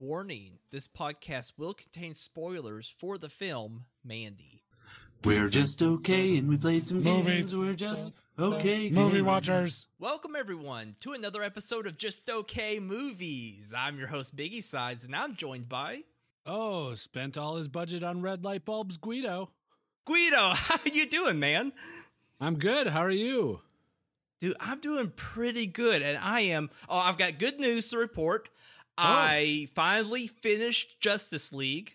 Warning this podcast will contain spoilers for the film Mandy. We're just okay and we play some Movies. games. We're just okay. Movie games. watchers. Welcome, everyone, to another episode of Just Okay Movies. I'm your host, Biggie Sides, and I'm joined by Oh, spent all his budget on red light bulbs, Guido. Guido. How you doing, man? I'm good. How are you? Dude, I'm doing pretty good, and I am. Oh, I've got good news to report. Oh. I finally finished Justice League,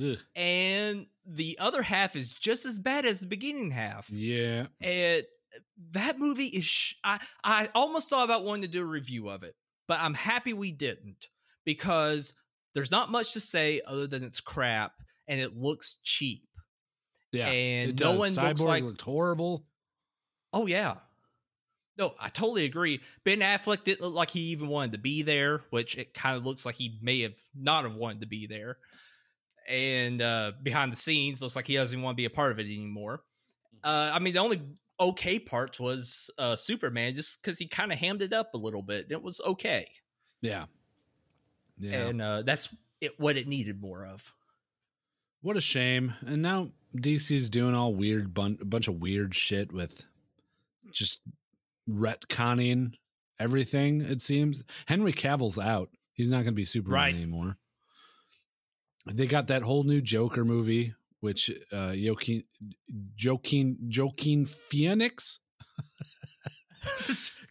Ugh. and the other half is just as bad as the beginning half. Yeah. And that movie is. Sh- I I almost thought about wanting to do a review of it, but I'm happy we didn't because there's not much to say other than it's crap and it looks cheap. Yeah. And no one Cyborg looks like- looked horrible. Oh yeah. No, I totally agree. Ben Affleck didn't look like he even wanted to be there, which it kind of looks like he may have not have wanted to be there. And uh, behind the scenes, looks like he doesn't want to be a part of it anymore. Uh, I mean, the only okay part was uh, Superman, just because he kind of hammed it up a little bit. It was okay, Yeah. Yeah. and uh, that's it, what it needed more of. what a shame. And now DC's doing all weird, bun- a bunch of weird shit with just retconning everything, it seems. Henry Cavill's out. He's not going to be Superman Right. anymore. They got that whole new Joker movie, which uh Joaquin Joaquin Joaquin Phoenix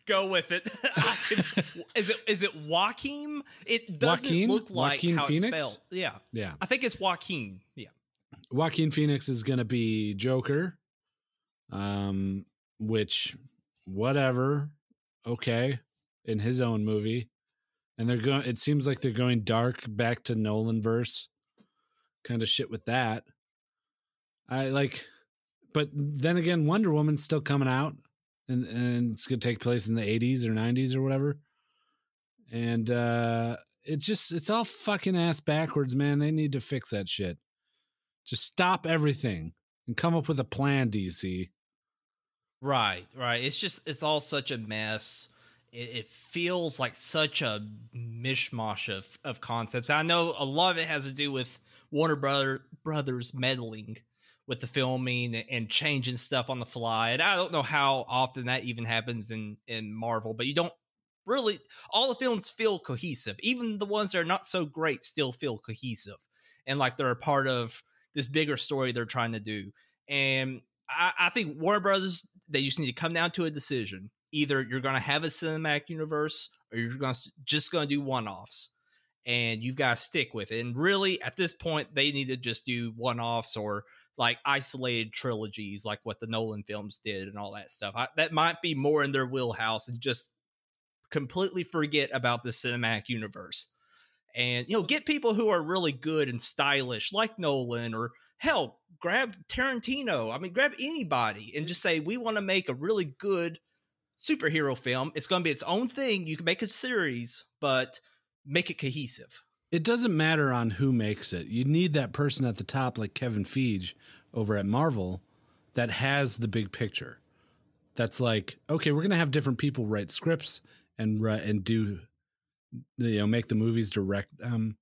Go with it. Can, is it is it Joaquin? It doesn't Joaquin? look like Joaquin how Phoenix? it's spelled. Yeah, Yeah. I think it's Joaquin. Yeah. Joaquin Phoenix is going to be Joker. Um which whatever. Okay. In his own movie. And they're going it seems like they're going dark back to Nolan verse kind of shit with that. I like but then again Wonder Woman's still coming out and and it's to take place in the 80s or 90s or whatever. And uh it's just it's all fucking ass backwards, man. They need to fix that shit. Just stop everything and come up with a plan, DC. Right, right. It's just it's all such a mess. It, it feels like such a mishmash of of concepts. I know a lot of it has to do with Warner Brother Brothers meddling with the filming and, changing stuff on the fly. And I don't know how often that even happens in in Marvel, but you don't really all the films feel cohesive. Even the ones that are not so great still feel cohesive. And like they're a part of this bigger story they're trying to do. And I, I think Warner Brothers they just need to come down to a decision. Either you're going to have a cinematic universe, or you're going to just going to do one offs, and you've got to stick with it. And really, at this point, they need to just do one offs or like isolated trilogies, like what the Nolan films did and all that stuff. I, that might be more in their wheelhouse, and just completely forget about the cinematic universe. And you know, get people who are really good and stylish, like Nolan or hell, grab Tarantino. I mean, grab anybody and just say, we want to make a really good superhero film. It's going to be its own thing. You can make a series, but make it cohesive. It doesn't matter on who makes it. You need that person at the top, like Kevin Feige over at Marvel, that has the big picture. That's like, okay, we're gonna have different people write scripts and and do, you know, make the movies direct. Um,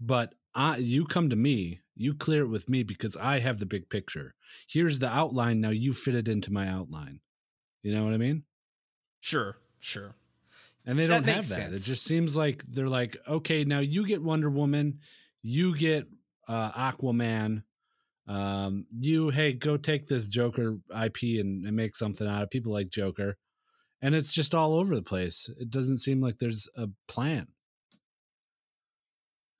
but I, you come to me, you clear it with me because I have the big picture. Here's the outline. Now you fit it into my outline. You know what I mean? Sure, sure. And they don't have that. sense. It just seems like they're like, okay, now you get Wonder Woman, you get uh, Aquaman. Um, you hey, go take this Joker IP and, and make something out of. People like Joker, and it's just all over the place. It doesn't seem like there's a plan.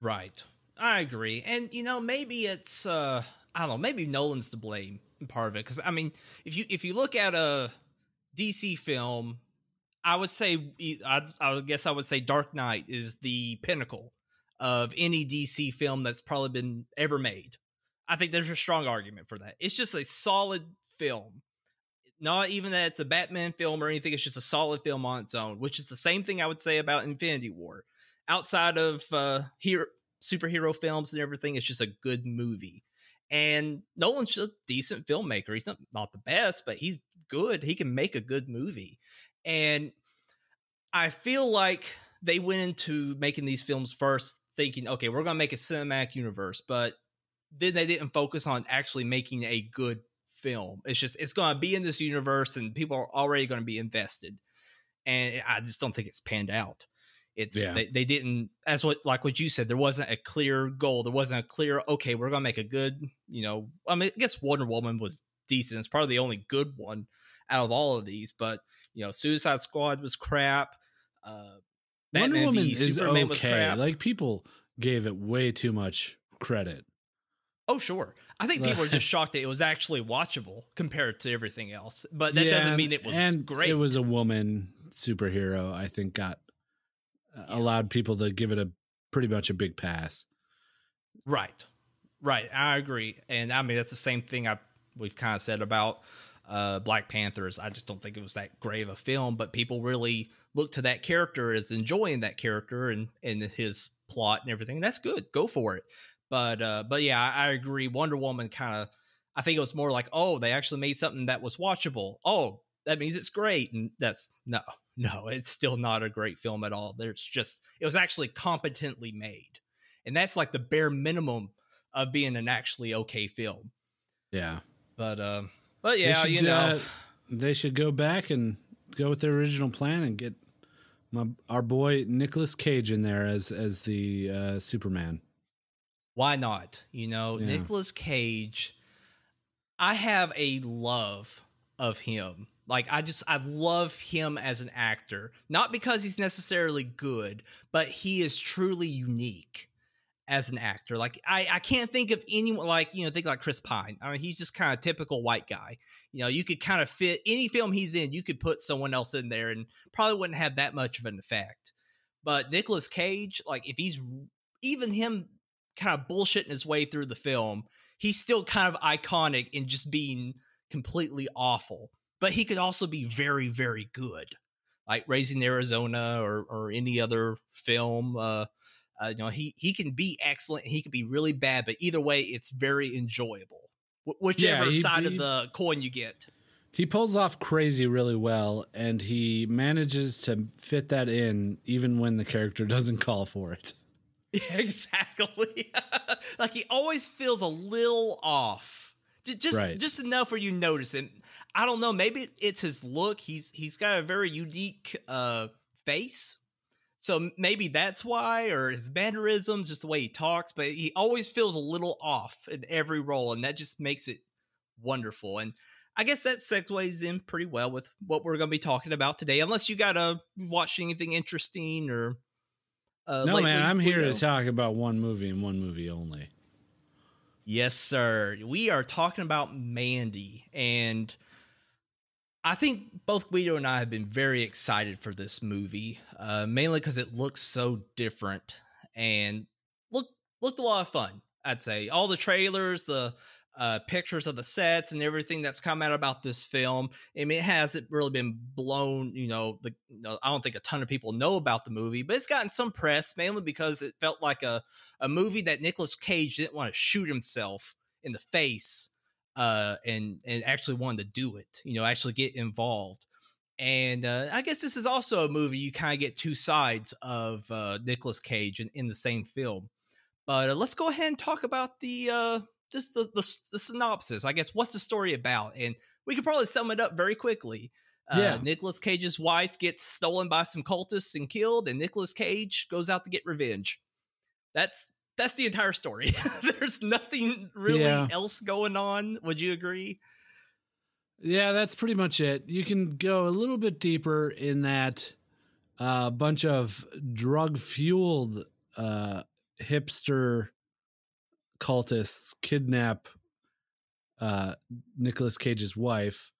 Right. I agree. And you know, maybe it's uh I don't know, maybe Nolan's to blame in part of it cuz I mean, if you if you look at a DC film, I would say I I guess I would say Dark Knight is the pinnacle of any DC film that's probably been ever made. I think there's a strong argument for that. It's just a solid film. Not even that it's a Batman film or anything, it's just a solid film on its own, which is the same thing I would say about Infinity War outside of uh hero superhero films and everything it's just a good movie and nolan's a decent filmmaker he's not, not the best but he's good he can make a good movie and i feel like they went into making these films first thinking, okay, we're gonna make a cinematic universe, but then they didn't focus on actually making a good film. It's just it's gonna be in this universe, and people are already gonna be invested. And I just don't think it's panned out. It's Yeah. they, they didn't as what like what you said. There wasn't a clear goal. There wasn't a clear okay. We're gonna make a good. You know, I mean, I guess Wonder Woman was decent. It's probably the only good one out of all of these. But you know, Suicide Squad was crap. Uh, Wonder Woman v is Superman was crap. Like people gave it way too much credit. Oh, sure. I think people are just shocked that it was actually watchable compared to everything else. But that Yeah, doesn't mean it was and great. It was a woman superhero. I think got uh, allowed people to give it a pretty much a big pass. right, right. I agree, and I mean that's the same thing I we've kind of said about uh, Black Panthers. I just don't think it was that great of a film, but people really look to that character as enjoying that character and and his plot and everything. And that's good. Go for it. But uh, but yeah, I, I agree. Wonder Woman kind of. I think it was more like, oh, they actually made something that was watchable. Oh, that means it's great, and that's no, no, it's still not a great film at all. There's just it was actually competently made, and that's like the bare minimum of being an actually okay film. Yeah. But uh, but yeah, should, you know, uh, they should go back and go with their original plan and get my our boy Nicolas Cage in there as as the uh, Superman. why not? You know, Yeah. Nicolas Cage. I have a love of him. Like I just I love him as an actor, not because he's necessarily good, but he is truly unique as an actor. Like I I can't think of anyone like, you know, think like Chris Pine. I mean, he's just kind of typical white guy. You know, you could kind of fit any film he's in, you could put someone else in there and probably wouldn't have that much of an effect. But Nicolas Cage, like if he's even him kind of bullshitting his way through the film, he's still kind of iconic in just being completely awful. But he could also be very, very good, like Raising Arizona or or any other film. Uh, uh, you know, he he can be excellent. He can be really bad, but either way, it's very enjoyable. Wh- whichever Yeah, he- side he- of the coin you get. He pulls off crazy really well, and he manages to fit that in even when the character doesn't call for it. Yeah, exactly. like he always feels a little off. Ju- Just Right. just enough where you notice it. I don't know, maybe it's his look. He's he's got a very unique uh face. So maybe that's why or his mannerisms, just the way he talks, but he always feels a little off in every role and that just makes it wonderful. And I guess that segues in pretty well with what we're going to be talking about today. Unless you got to watch anything interesting or uh, no, man, I'm here Guido. to talk about one movie and one movie only. Yes, sir. We are talking about Mandy, and I think both Guido and I have been very excited for this movie, uh, mainly because it looks so different and look looked a lot of fun. I'd say all the trailers, the uh, pictures of the sets, and everything that's come out about this film. I mean, it hasn't really been blown. You know, the you know, I don't think a ton of people know about the movie, but it's gotten some press, mainly because it felt like a a movie that Nicolas Cage didn't want to shoot himself in the face uh, and and actually wanted to do it. You know, actually get involved. And uh, I guess this is also a movie you kind of get two sides of uh, Nicolas Cage in, in the same film. But uh, let's go ahead and talk about the uh, just the, the the synopsis. I guess what's the story about, and we could probably sum it up very quickly. Uh, Yeah. Nicolas Cage's wife gets stolen by some cultists and killed, and Nicolas Cage goes out to get revenge. That's that's the entire story. There's nothing really Yeah. else going on. Would you agree? Yeah, that's pretty much it. You can go a little bit deeper in that a bunch of drug fueled uh, hipster cultists kidnap uh, Nicolas Cage's wife.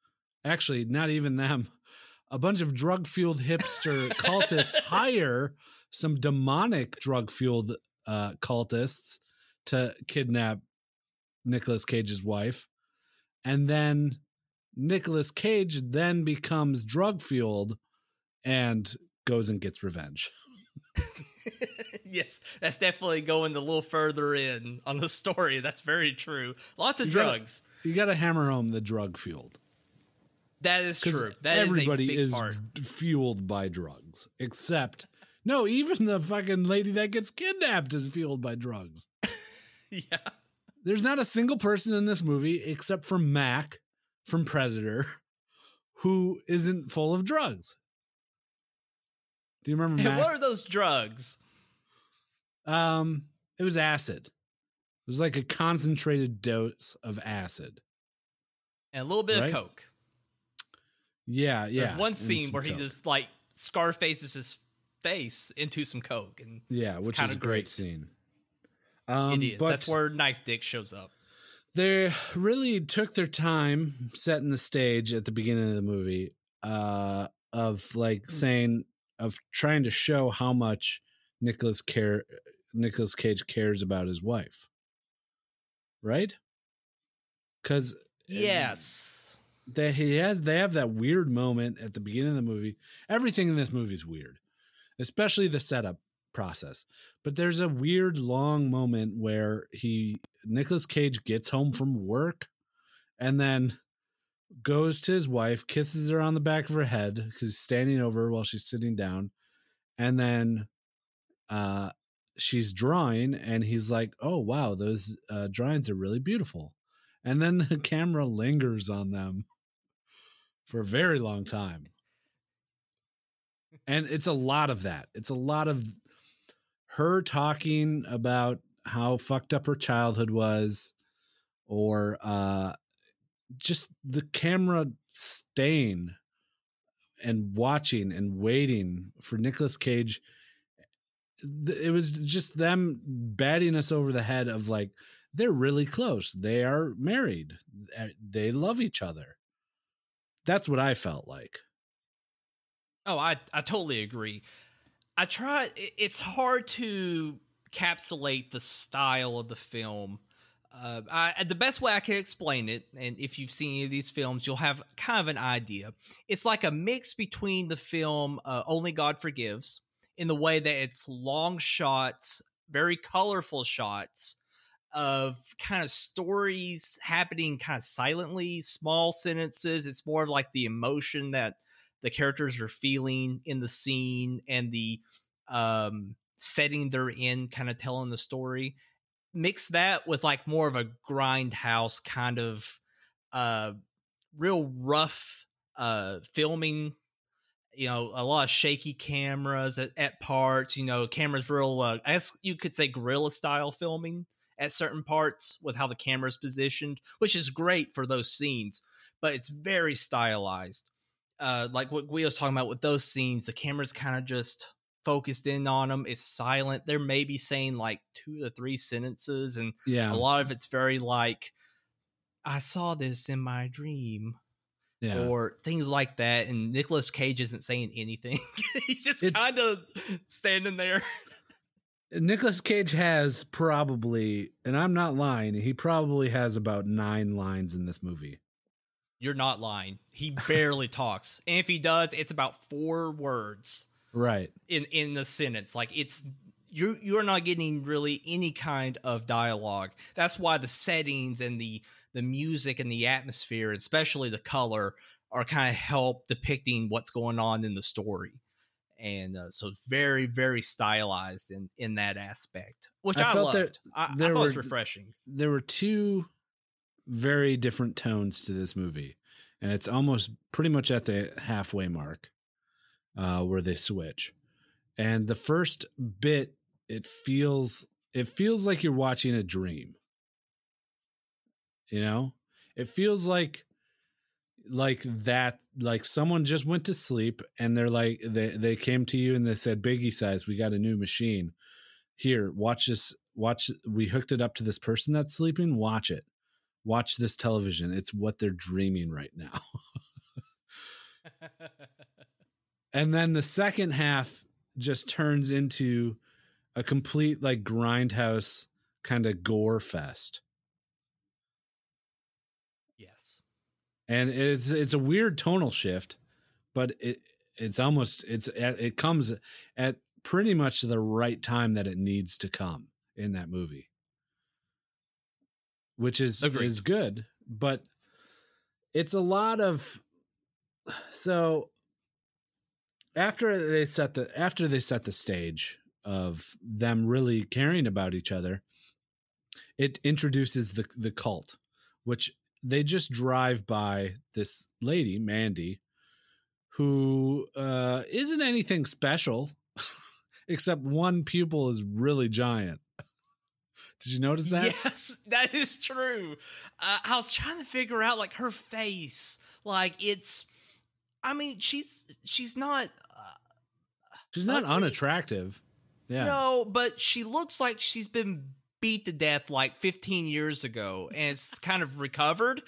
Actually, not even them. A bunch of drug fueled hipster cultists hire some demonic drug fueled uh, cultists to kidnap Nicolas Cage's wife. And then Nicolas Cage then becomes drug fueled and goes and gets revenge. yes, that's definitely going a little further in on the story. That's very true. Lots of You gotta- drugs. You got to hammer home the drug fueled. that is true. That everybody a big is part. fueled by drugs except No, even the fucking lady that gets kidnapped is fueled by drugs. yeah. There's not a single person in this movie except for Mac from Predator who isn't full of drugs. Do you remember Mac? what are those drugs? Um, it was acid. It was like a concentrated dose of acid. And a little bit Right? of coke. Yeah, yeah. There's one scene where he just like Scarfaces his face into some coke, and yeah, which is a great, great. scene. Um, it is. but That's where Knife Dick shows up. they really took their time setting the stage at the beginning of the movie uh of like saying of trying to show how much Nicholas care Nicolas Cage cares about his wife. Right? Cuz Yes. they he has they have that weird moment at the beginning of the movie. Everything in this movie is weird, especially the setup process. But there's a weird long moment where he Nicolas Cage gets home from work and then goes to his wife, kisses her on the back of her head because he's standing over while she's sitting down, and then uh she's drawing and he's like, "Oh wow, those uh, drawings are really beautiful." And then the camera lingers on them for a very long time. And it's a lot of that. It's a lot of her talking about how fucked up her childhood was or uh just the camera staying and watching and waiting for Nicolas Cage. It was just them batting us over the head of like they're really close. They are married. They love each other. That's what i felt like Oh, I I totally agree. I try. It's hard to encapsulate the style of the film. Uh, I, the best way I can explain it, and if you've seen any of these films, you'll have kind of an idea. It's like a mix between the film uh, Only God Forgives, in the way that it's long shots, very colorful shots of kind of stories happening kind of silently, small sentences. It's more of like the emotion that the characters are feeling in the scene and the um setting they're in kind of telling the story mix that with like more of a grindhouse kind of uh real rough uh filming you know a lot of shaky cameras at, at parts you know cameras real uh, i guess you could say guerrilla style filming at certain parts with how the camera's positioned which is great for those scenes but it's very stylized uh like what Guido's talking about with those scenes, the camera's kind of just focused in on them. It's silent. They're maybe saying like two to three sentences, and yeah a lot of it's very like, "I saw this in my dream," yeah or things like that. And Nicolas Cage isn't saying anything. He's just kind of standing there. Nicolas Cage has probably, and I'm not lying, he probably has about nine lines in this movie. You're not lying. He barely talks, and if he does, it's about four words. Right. in in the sentence like it's you you're not getting really any kind of dialogue that's why the settings and the the music and the atmosphere especially the color are kind of help depicting what's going on in the story and uh, so very very stylized in in that aspect which I i, felt there- loved I, I there thought it was refreshing There were two very different tones to this movie, and it's almost pretty much at the halfway mark uh, where they switch. And the first bit, it feels it feels like you're watching a dream. You know, it feels like like that like someone just went to sleep and they're like they they came to you and they said biggie size we got a new machine here watch this watch we hooked it up to this person that's sleeping watch it watch this television. It's what they're dreaming right now. And then the second half just turns into a complete like grindhouse kind of gore fest. Yes. And it's it's a weird tonal shift but it it's almost it's it comes at pretty much the right time that it needs to come in that movie which is Agreed. is good but it's a lot of so after they set the after they set the stage of them really caring about each other, it introduces the the cult, which they just drive by this lady, Mandy, who uh, isn't anything special, except one pupil is really giant. Did you notice that? Yes, that is true. Uh, I was trying to figure out like her face. Like it's, I mean, she's she's not. Uh, She's not ugly. unattractive. Yeah. No, but she looks like she's been beat to death like 15 years ago, and it's kind of recovered.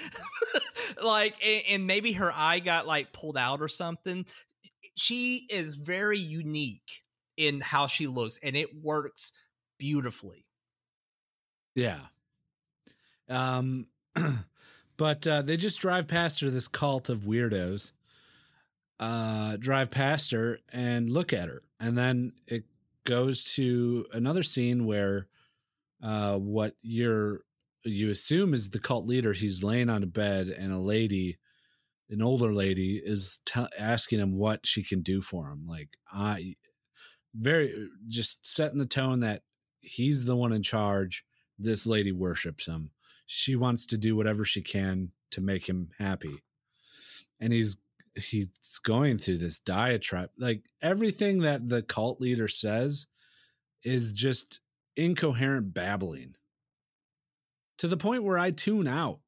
like, and, and maybe her eye got like pulled out or something. She is very unique in how she looks, and it works beautifully. Yeah. Um, but uh, they just drive past her, this cult of weirdos. Uh, drive past her and look at her, and then it goes to another scene where uh, what you're you assume is the cult leader. He's laying on a bed, and a lady, an older lady, is t- asking him what she can do for him. Like I, very just setting the tone that he's the one in charge this lady worships him. She wants to do whatever she can to make him happy. And he's he's going through this diatribe. Like everything that the cult leader says is just incoherent babbling. To the point where I tune out.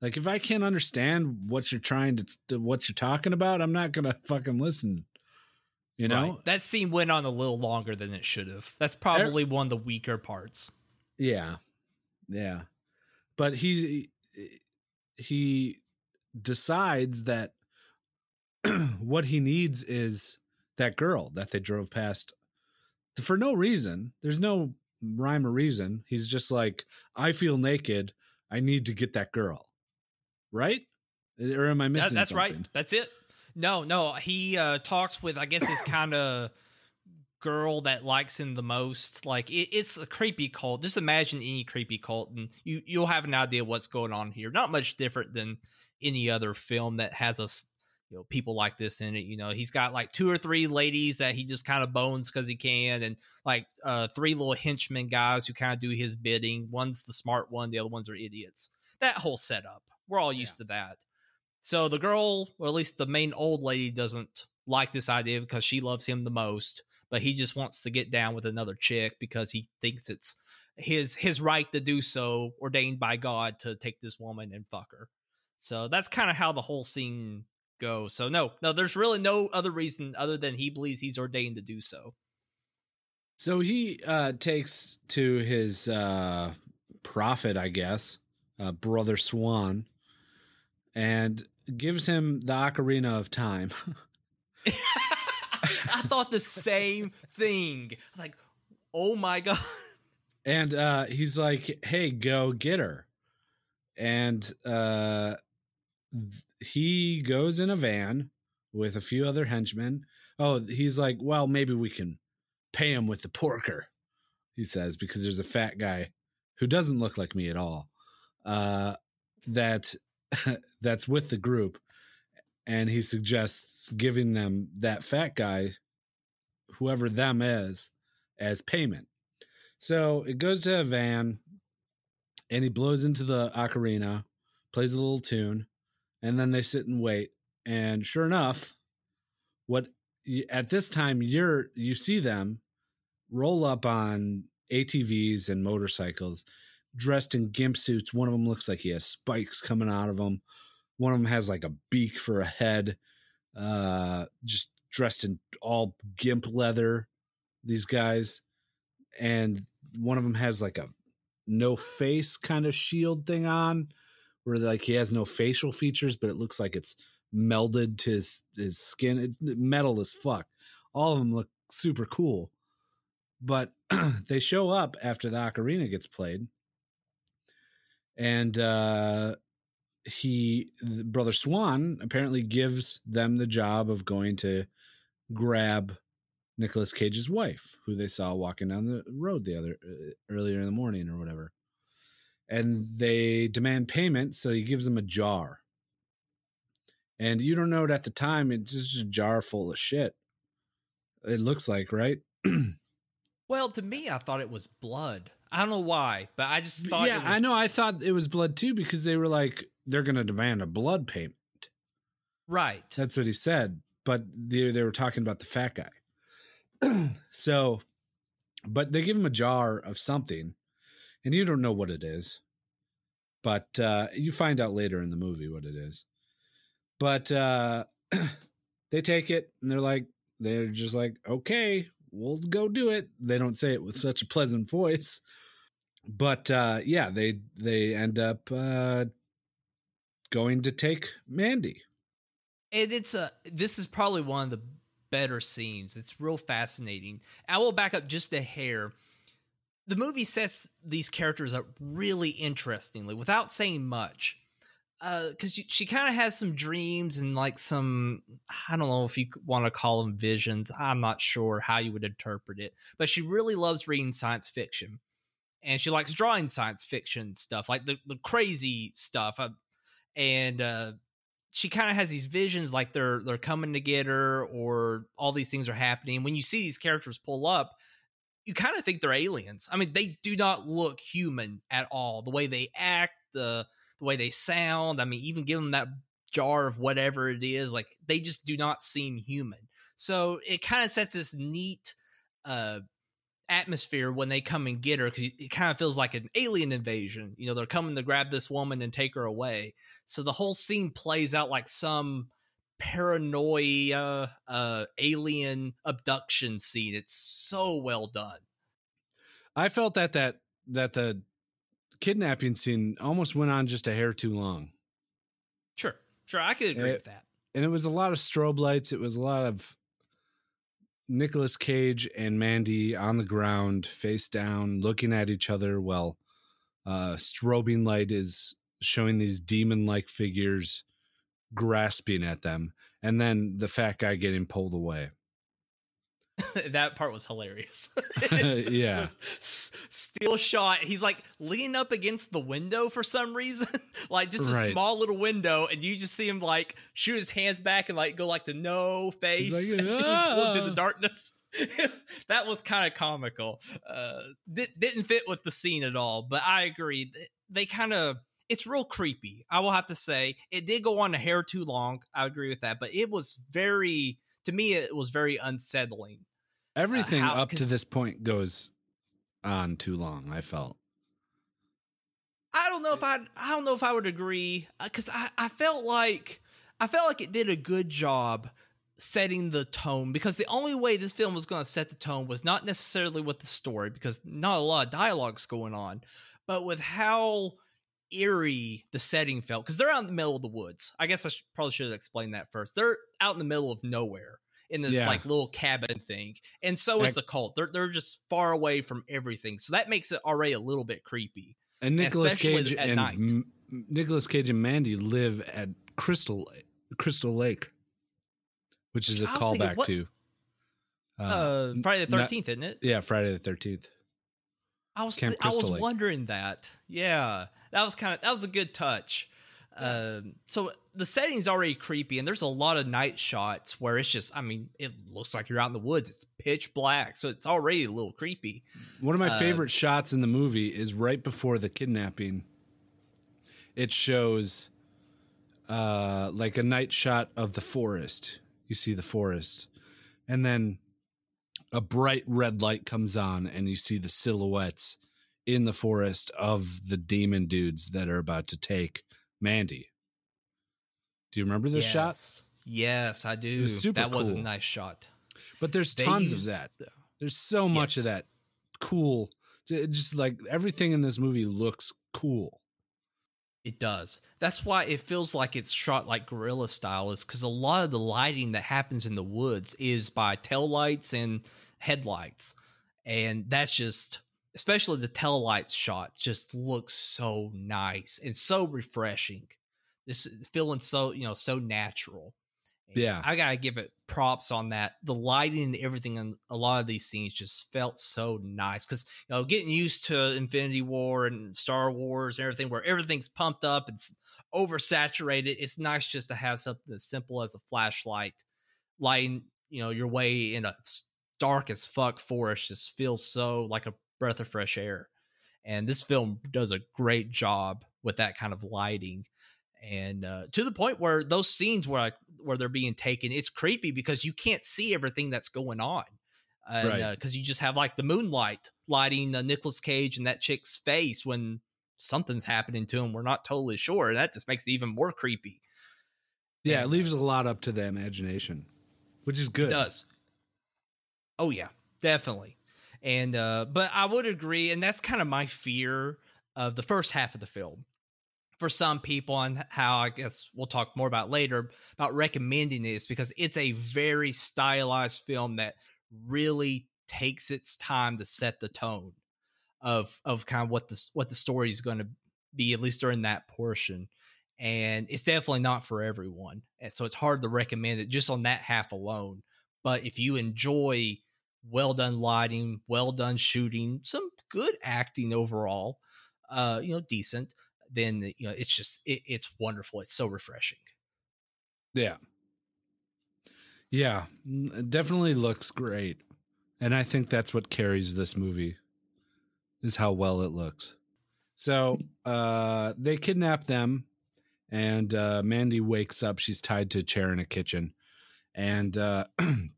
Like if I can't understand what you're trying to, what you're talking about, I'm not going to fucking listen. You know? Right. That scene went on a little longer than it should have. That's probably one of the weaker parts. Yeah. Yeah. But he he decides that what he needs is that girl that they drove past for no reason. There's no rhyme or reason. He's just like, I feel naked. I need to get that girl. Right? Or am I That- missing that's right. That's it. No, no. He uh, talks with, I guess, his kind of girl that likes him the most. Like it, it's a creepy cult. Just imagine any creepy cult, and you you'll have an idea what's going on here. Not much different than any other film that has us. You know, people like this in it. You know, he's got like two or three ladies that he just kind of bones because he can, and like uh, three little henchmen guys who kind of do his bidding. One's the smart one, the other ones are idiots. That whole setup, we're all used to that. So the girl, or at least the main old lady, doesn't like this idea because she loves him the most, but he just wants to get down with another chick because he thinks it's his his right to do so, ordained by God to take this woman and fuck her. So that's kind of how the whole scene goes. So no, no, there's really no other reason other than he believes he's ordained to do so. So he uh, takes to his uh, prophet, I guess, uh, brother Swan, and gives him the ocarina of time. I thought the same thing. Like, oh my god. and uh, he's like, "Hey, go get her." And uh, th- he goes in a van with a few other henchmen. Oh, he's like, "Well, maybe we can pay him with the porker," he says, because there's a fat guy who doesn't look like me at all. Uh, that that's with the group, and he suggests giving them that fat guy, whoever them is, as payment. So it goes to a van, and he blows into the ocarina, plays a little tune, and then they sit and wait. And sure enough, what at this time you're you see them roll up on ATVs and motorcycles, dressed in gimp suits. One of them looks like he has spikes coming out of him. One of them has like a beak for a head. Uh, just dressed in all gimp leather. These guys, and one of them has like a no face kind of shield thing on, where like he has no facial features, but it looks like it's melded to his, his skin. It's metal as fuck. All of them look super cool, but they show up after the ocarina gets played, and uh, he, the brother Swan, apparently gives them the job of going to grab Nicolas Cage's wife, who they saw walking down the road the other uh, earlier in the morning or whatever. And they demand payment, so he gives them a jar. and you don't know it at the time. It's just a jar full of shit. It looks like right. Well, to me, I thought it was blood. I don't know why, but I just thought. yeah, it was, I know. I thought it was blood too because they were like they're going to demand a blood payment. Right. That's what he said. But they they were talking about the fat guy. so, but they give him a jar of something, and you don't know what it is. But uh, you find out later in the movie what it is. But uh, they take it and they're like, they're just like, okay, we'll go do it. They don't say it with such a pleasant voice. But uh, yeah, they they end up uh, going to take Mandy. And it's a. This is probably one of the better scenes. It's real fascinating. I will back up just a hair. The movie sets these characters up really interestingly without saying much. Uh, Because she, she kind of has some dreams and like some, I don't know if you want to call them visions. I'm not sure how you would interpret it, but she really loves reading science fiction and she likes drawing science fiction stuff, like the, the crazy stuff. Uh, and uh, she kind of has these visions like they're they're coming to get her or all these things are happening. When you see these characters pull up, you kind of think they're aliens. I mean, they do not look human at all. The way they act, the the way they sound. I mean, even give them that jar of whatever it is, like they just do not seem human. So it kind of sets this neat uh atmosphere when they come and get her because it kind of feels like an alien invasion. You know, they're coming to grab this woman and take her away. So the whole scene plays out like some paranoia uh alien abduction scene. It's so well done. I felt that that that the kidnapping scene almost went on just a hair too long. Sure. Sure, I could agree Eh, with that. And it was a lot of strobe lights. It was a lot of Nicolas Cage and Mandy on the ground, face down, looking at each other while uh, strobing light is showing these demon like figures grasping at them. And then the fat guy getting pulled away. that part was hilarious. Yeah. just s- shot. He's like leaning up against the window for some reason, like just a Right. small little window, and you just see him like shoot his hands back and like go like the no face like, pull into the "Ah." darkness. that was kind of comical. Uh, di- didn't fit with the scene at all, but I agree. They kind of. It's real creepy. I will have to say it did go on a hair too long. I agree with that, but it was very to me it was very unsettling. Uh, Everything how- up to this point goes on too long, I felt. I don't know if I I don't know if I would agree uh, because I I felt like I felt like it did a good job setting the tone because the only way this film was going to set the tone was not necessarily with the story because not a lot of dialogue's going on, but with how eerie the setting felt because they're out in the middle of the woods. I guess I should, probably should have explained that first. They're out in the middle of nowhere in this Yeah. like little cabin thing, and so is the cult. They're they're just far away from everything, so that makes it already a little bit creepy. And Nicolas Cage at and night. M- Nicolas Cage and Mandy live at Crystal Crystal Lake, which is a callback what- to Uh, Friday the Thirteenth, isn't it? yeah Friday the Thirteenth. I was Camp I was Lake. wondering that. Yeah, that was kind of that was a good touch. Um, so the setting's already creepy, and there's a lot of night shots where it's just, I mean, it looks like you're out in the woods. It's pitch black, so it's already a little creepy. One of my Uh, favorite shots in the movie is right before the kidnapping. It shows uh like a night shot of the forest. You see the forest. And then a bright red light comes on and you see the silhouettes in the forest of the demon dudes that are about to take Mandy. Do you remember this shot? Yes. Yes, I do. was super that was a nice shot. But there's They tons used- of that. There's so much of that cool. Just like everything in this movie looks cool. It does. That's why it feels like it's shot like guerrilla style, is because a lot of the lighting that happens in the woods is by tail lights and headlights. And that's just, especially the tail lights shot, just looks so nice and so refreshing. Just uh, feeling so, you know, so natural. And Yeah. I gotta give it props on that. The lighting and everything in a lot of these scenes just felt so nice because you know getting used to Infinity War and Star Wars and everything, where everything's pumped up, it's oversaturated. It's nice just to have something as simple as a flashlight lighting, you know, your way in a dark as fuck forest just feels so like a breath of fresh air. And this film does a great job with that kind of lighting. And uh, to the point where those scenes where like where they're being taken, it's creepy because you can't see everything that's going on because Right. uh, you just have like the moonlight lighting uh, Nicolas Cage and that chick's face when something's happening to him. We're not totally sure. That just makes it even more creepy. Yeah, it leaves a lot up to the imagination, which is good. It does. Oh yeah, definitely. And uh but I would agree, and that's kind of my fear of the first half of the film. For some people, and how I guess we'll talk more about later about recommending this because it's a very stylized film that really takes its time to set the tone of of kind of what the what the story is going to be at least during that portion and it's definitely not for everyone and so it's hard to recommend it just on that half alone but if you enjoy well done lighting well done shooting some good acting overall uh you know decent then you know it's just it, it's wonderful it's so refreshing Yeah. Yeah, definitely looks great. And I think that's what carries this movie is how well it looks. So, uh they kidnap them and uh Mandy wakes up, she's tied to a chair in a kitchen. And uh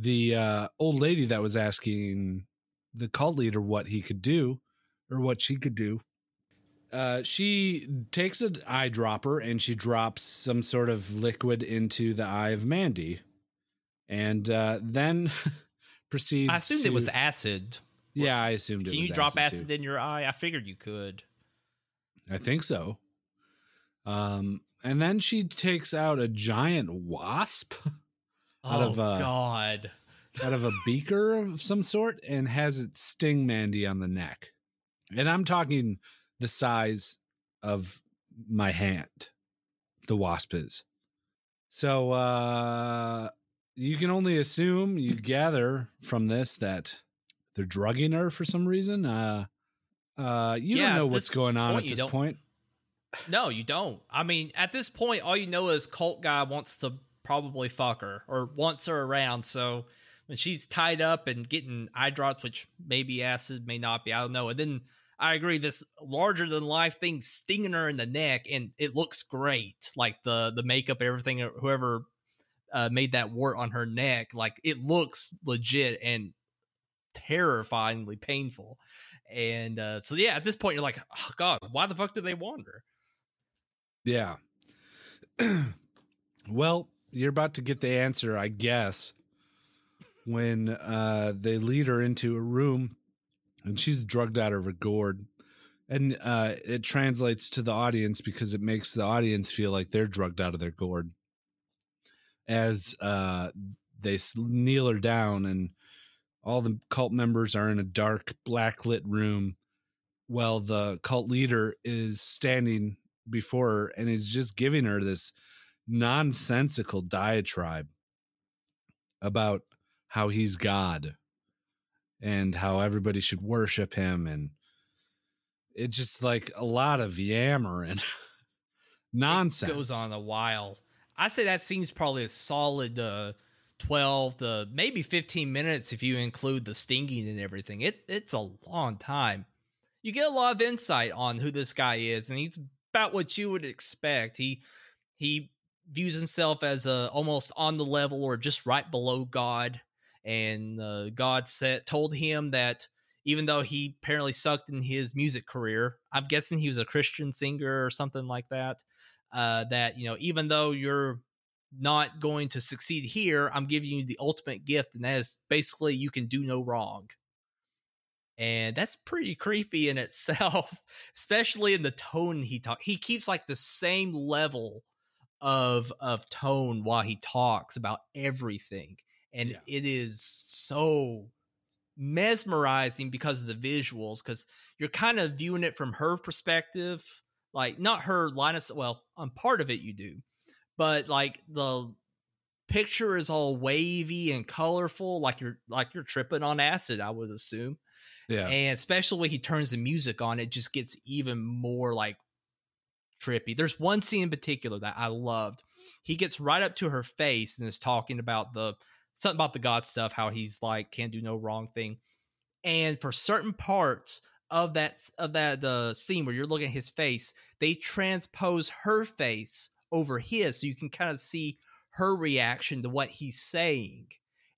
the uh old lady that was asking the cult leader what he could do or what she could do uh, she takes an eyedropper and she drops some sort of liquid into the eye of Mandy, and uh, then proceeds. i assumed to, it was acid Yeah, I assumed it can you drop acid, acid, too. in your eye i figured you could I think so. Um, and then she takes out a giant wasp Out oh of, a god out of a beaker of some sort and has it sting Mandy on the neck. And I'm talking the size of my hand, the wasp is. So uh you can only assume, you gather from this that they're drugging her for some reason. Uh uh you Yeah, don't know what's going on at this point. No, you don't. I mean, at this point, all you know is Cult Guy wants to probably fuck her or wants her around. So when she's tied up and getting eye drops, which may be acid, may not be, I don't know. And then I agree, this larger than life thing stinging her in the neck, and it looks great. Like the the makeup, everything, whoever uh, made that wart on her neck, like it looks legit and terrifyingly painful. And uh, so, yeah, at this point, you're like, oh, God, why the fuck did they want her? Yeah. well, you're about to get the answer, I guess, when uh, they lead her into a room and she's drugged out of her gourd. And uh, it translates to the audience because it makes the audience feel like they're drugged out of their gourd. As uh, they kneel her down, and all the cult members are in a dark, black lit room while the cult leader is standing before her and is just giving her this nonsensical diatribe about how he's God and how everybody should worship him and it's just like a lot of yammering nonsense goes on a while. I say that scene's probably a solid uh, twelve to maybe fifteen minutes if you include the stinging and everything. It it's a long time. You get a lot of insight on who this guy is, and he's about what you would expect. He he views himself as a almost on the level or just right below God, and uh, God said told him that even though he apparently sucked in his music career, I'm guessing he was a Christian singer or something like that. Uh, that you know, even though you're not going to succeed here, I'm giving you the ultimate gift, and that is basically you can do no wrong. And that's pretty creepy in itself, especially in the tone he talks. He keeps like the same level of of tone while he talks about everything, and Yeah. it is so mesmerizing because of the visuals because you're kind of viewing it from her perspective like not her line of well on part of it you do but like the picture is all wavy and colorful like you're like you're tripping on acid i would assume yeah and especially when he turns the music on it just gets even more like trippy. There's one scene in particular that I loved. He gets right up to her face and is talking about the something about the God stuff, how he's like can't do no wrong thing. And for certain parts of that of that the scene where you're looking at his face, they transpose her face over his, so you can kind of see her reaction to what he's saying.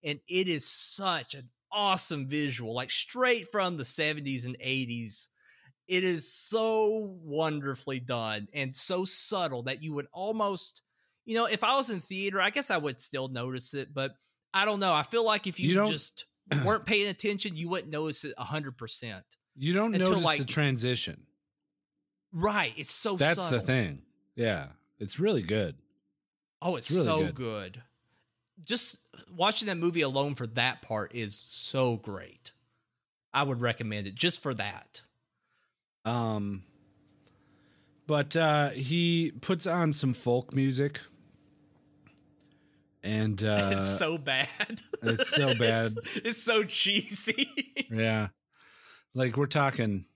And it is such an awesome visual, like straight from the 70s and 80s. It is so wonderfully done and so subtle that you would almost, you know, if I was in theater, I guess I would still notice it, but I don't know. I feel like if you, You just weren't paying attention, you wouldn't notice it 100%. You don't notice like- the transition. Right. It's so That's subtle. the thing. Yeah. It's really good. Oh, it's, It's really so good. good. Just watching that movie alone for that part is so great. I would recommend it just for that. Um but uh he puts on some folk music. And uh it's so bad. it's so bad. It's, it's so cheesy. Yeah. Like we're talking,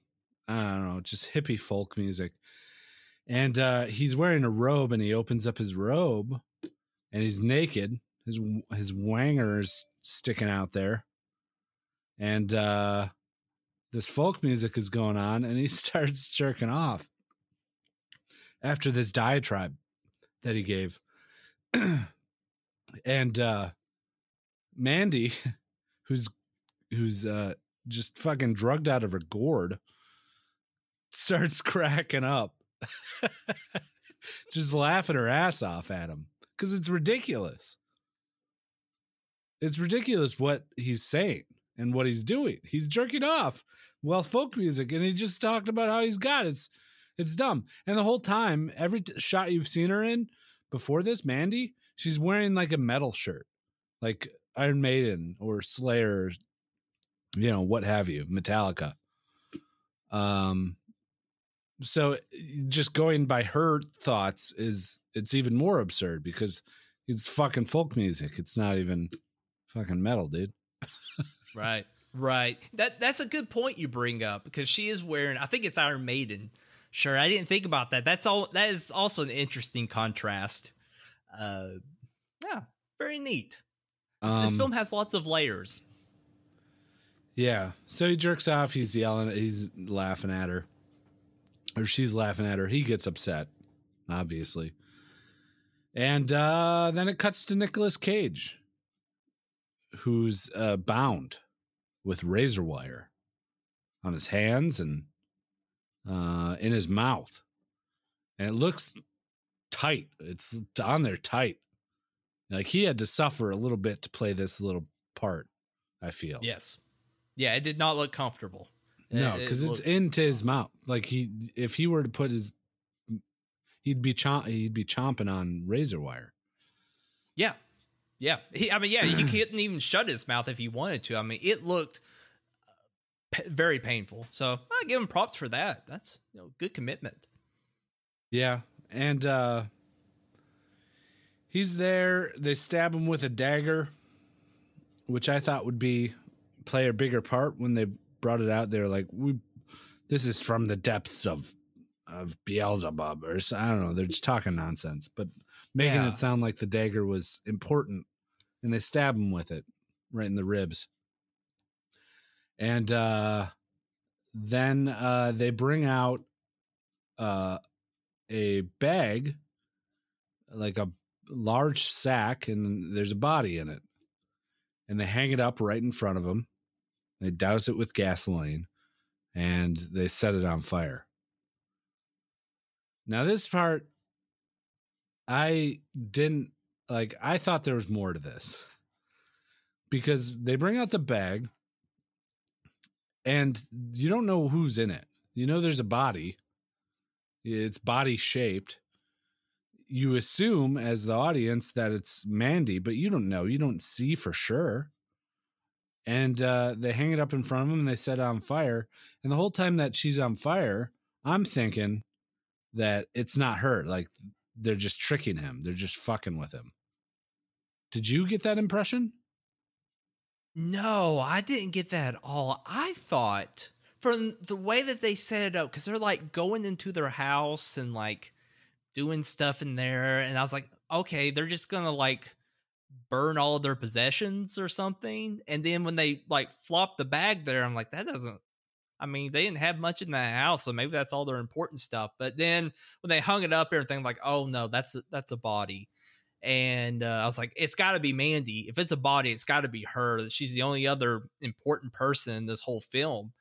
I don't know, just hippie folk music. And uh he's wearing a robe and he opens up his robe and he's naked. His his wanger's sticking out there. And uh this folk music is going on and he starts jerking off after this diatribe that he gave. and uh Mandy who's who's uh just fucking drugged out of her gourd starts cracking up. Just laughing her ass off at him because it's ridiculous. It's ridiculous what he's saying and what he's doing. He's jerking off well folk music and he just talked about how he's got it's it's dumb. And the whole time every t- shot you've seen her in before this mandy she's wearing like a metal shirt like iron maiden or slayer you know what have you metallica. Um so just going by her thoughts is it's even more absurd because it's fucking folk music. It's not even fucking metal dude right. Right. That that's a good point you bring up because she is wearing I think it's Iron Maiden. Sure, I didn't think about that. That's all that is also an interesting contrast. Uh yeah, very neat. This- this Um, film has lots of layers. yeah so he jerks off he's yelling he's laughing at her or she's laughing at her he gets upset obviously and uh then it cuts to Nicolas Cage who's uh bound with razor wire on his hands and uh in his mouth. And it looks tight. It's on there tight. Like he had to suffer a little bit to play this little part i feel. Yes. Yeah, it did not look comfortable. no It- it because it's into his mouth. Like he if he were to put his he'd be chomp he'd be chomping on razor wire. Yeah. Yeah. He, I mean, yeah, he couldn't even shut his mouth if he wanted to. I mean, it looked uh, very painful. So I give him props for that. That's you know, good commitment. Yeah, and uh he's there. They stab him with a dagger, which I thought would be play a bigger part when they brought it out. They're like, "We, this is from the depths of of Beelzebub," or I don't know. They're just talking nonsense, but making Yeah. it sound like the dagger was important, and they stab him with it right in the ribs. And uh then uh they bring out uh a bag, like a large sack, and there's a body in it. And they hang it up right in front of them. They douse it with gasoline and they set it on fire. Now, this part, I didn't like, I thought there was more to this because they bring out the bag and you don't know who's in it. You know, there's a body it's body shaped. You assume as the audience that it's Mandy, but you don't know. You don't see for sure. And uh, they hang it up in front of them and they set it on fire. And the whole time that she's on fire, I'm thinking that it's not her. Like they're just tricking him. They're just fucking with him. Did you get that impression? No, I didn't get that at all. I thought from the way that they set it up, because they're like going into their house and like doing stuff in there, and I was like, okay, they're just gonna like burn all of their possessions or something. And then when they like flop the bag there, I'm like, that doesn't. I mean, they didn't have much in the house, so maybe that's all their important stuff. But then when they hung it up, everything like, oh no, that's a, that's a body. And uh, I was like, it's got to be Mandy. If it's a body, it's got to be her. She's the only other important person in this whole film.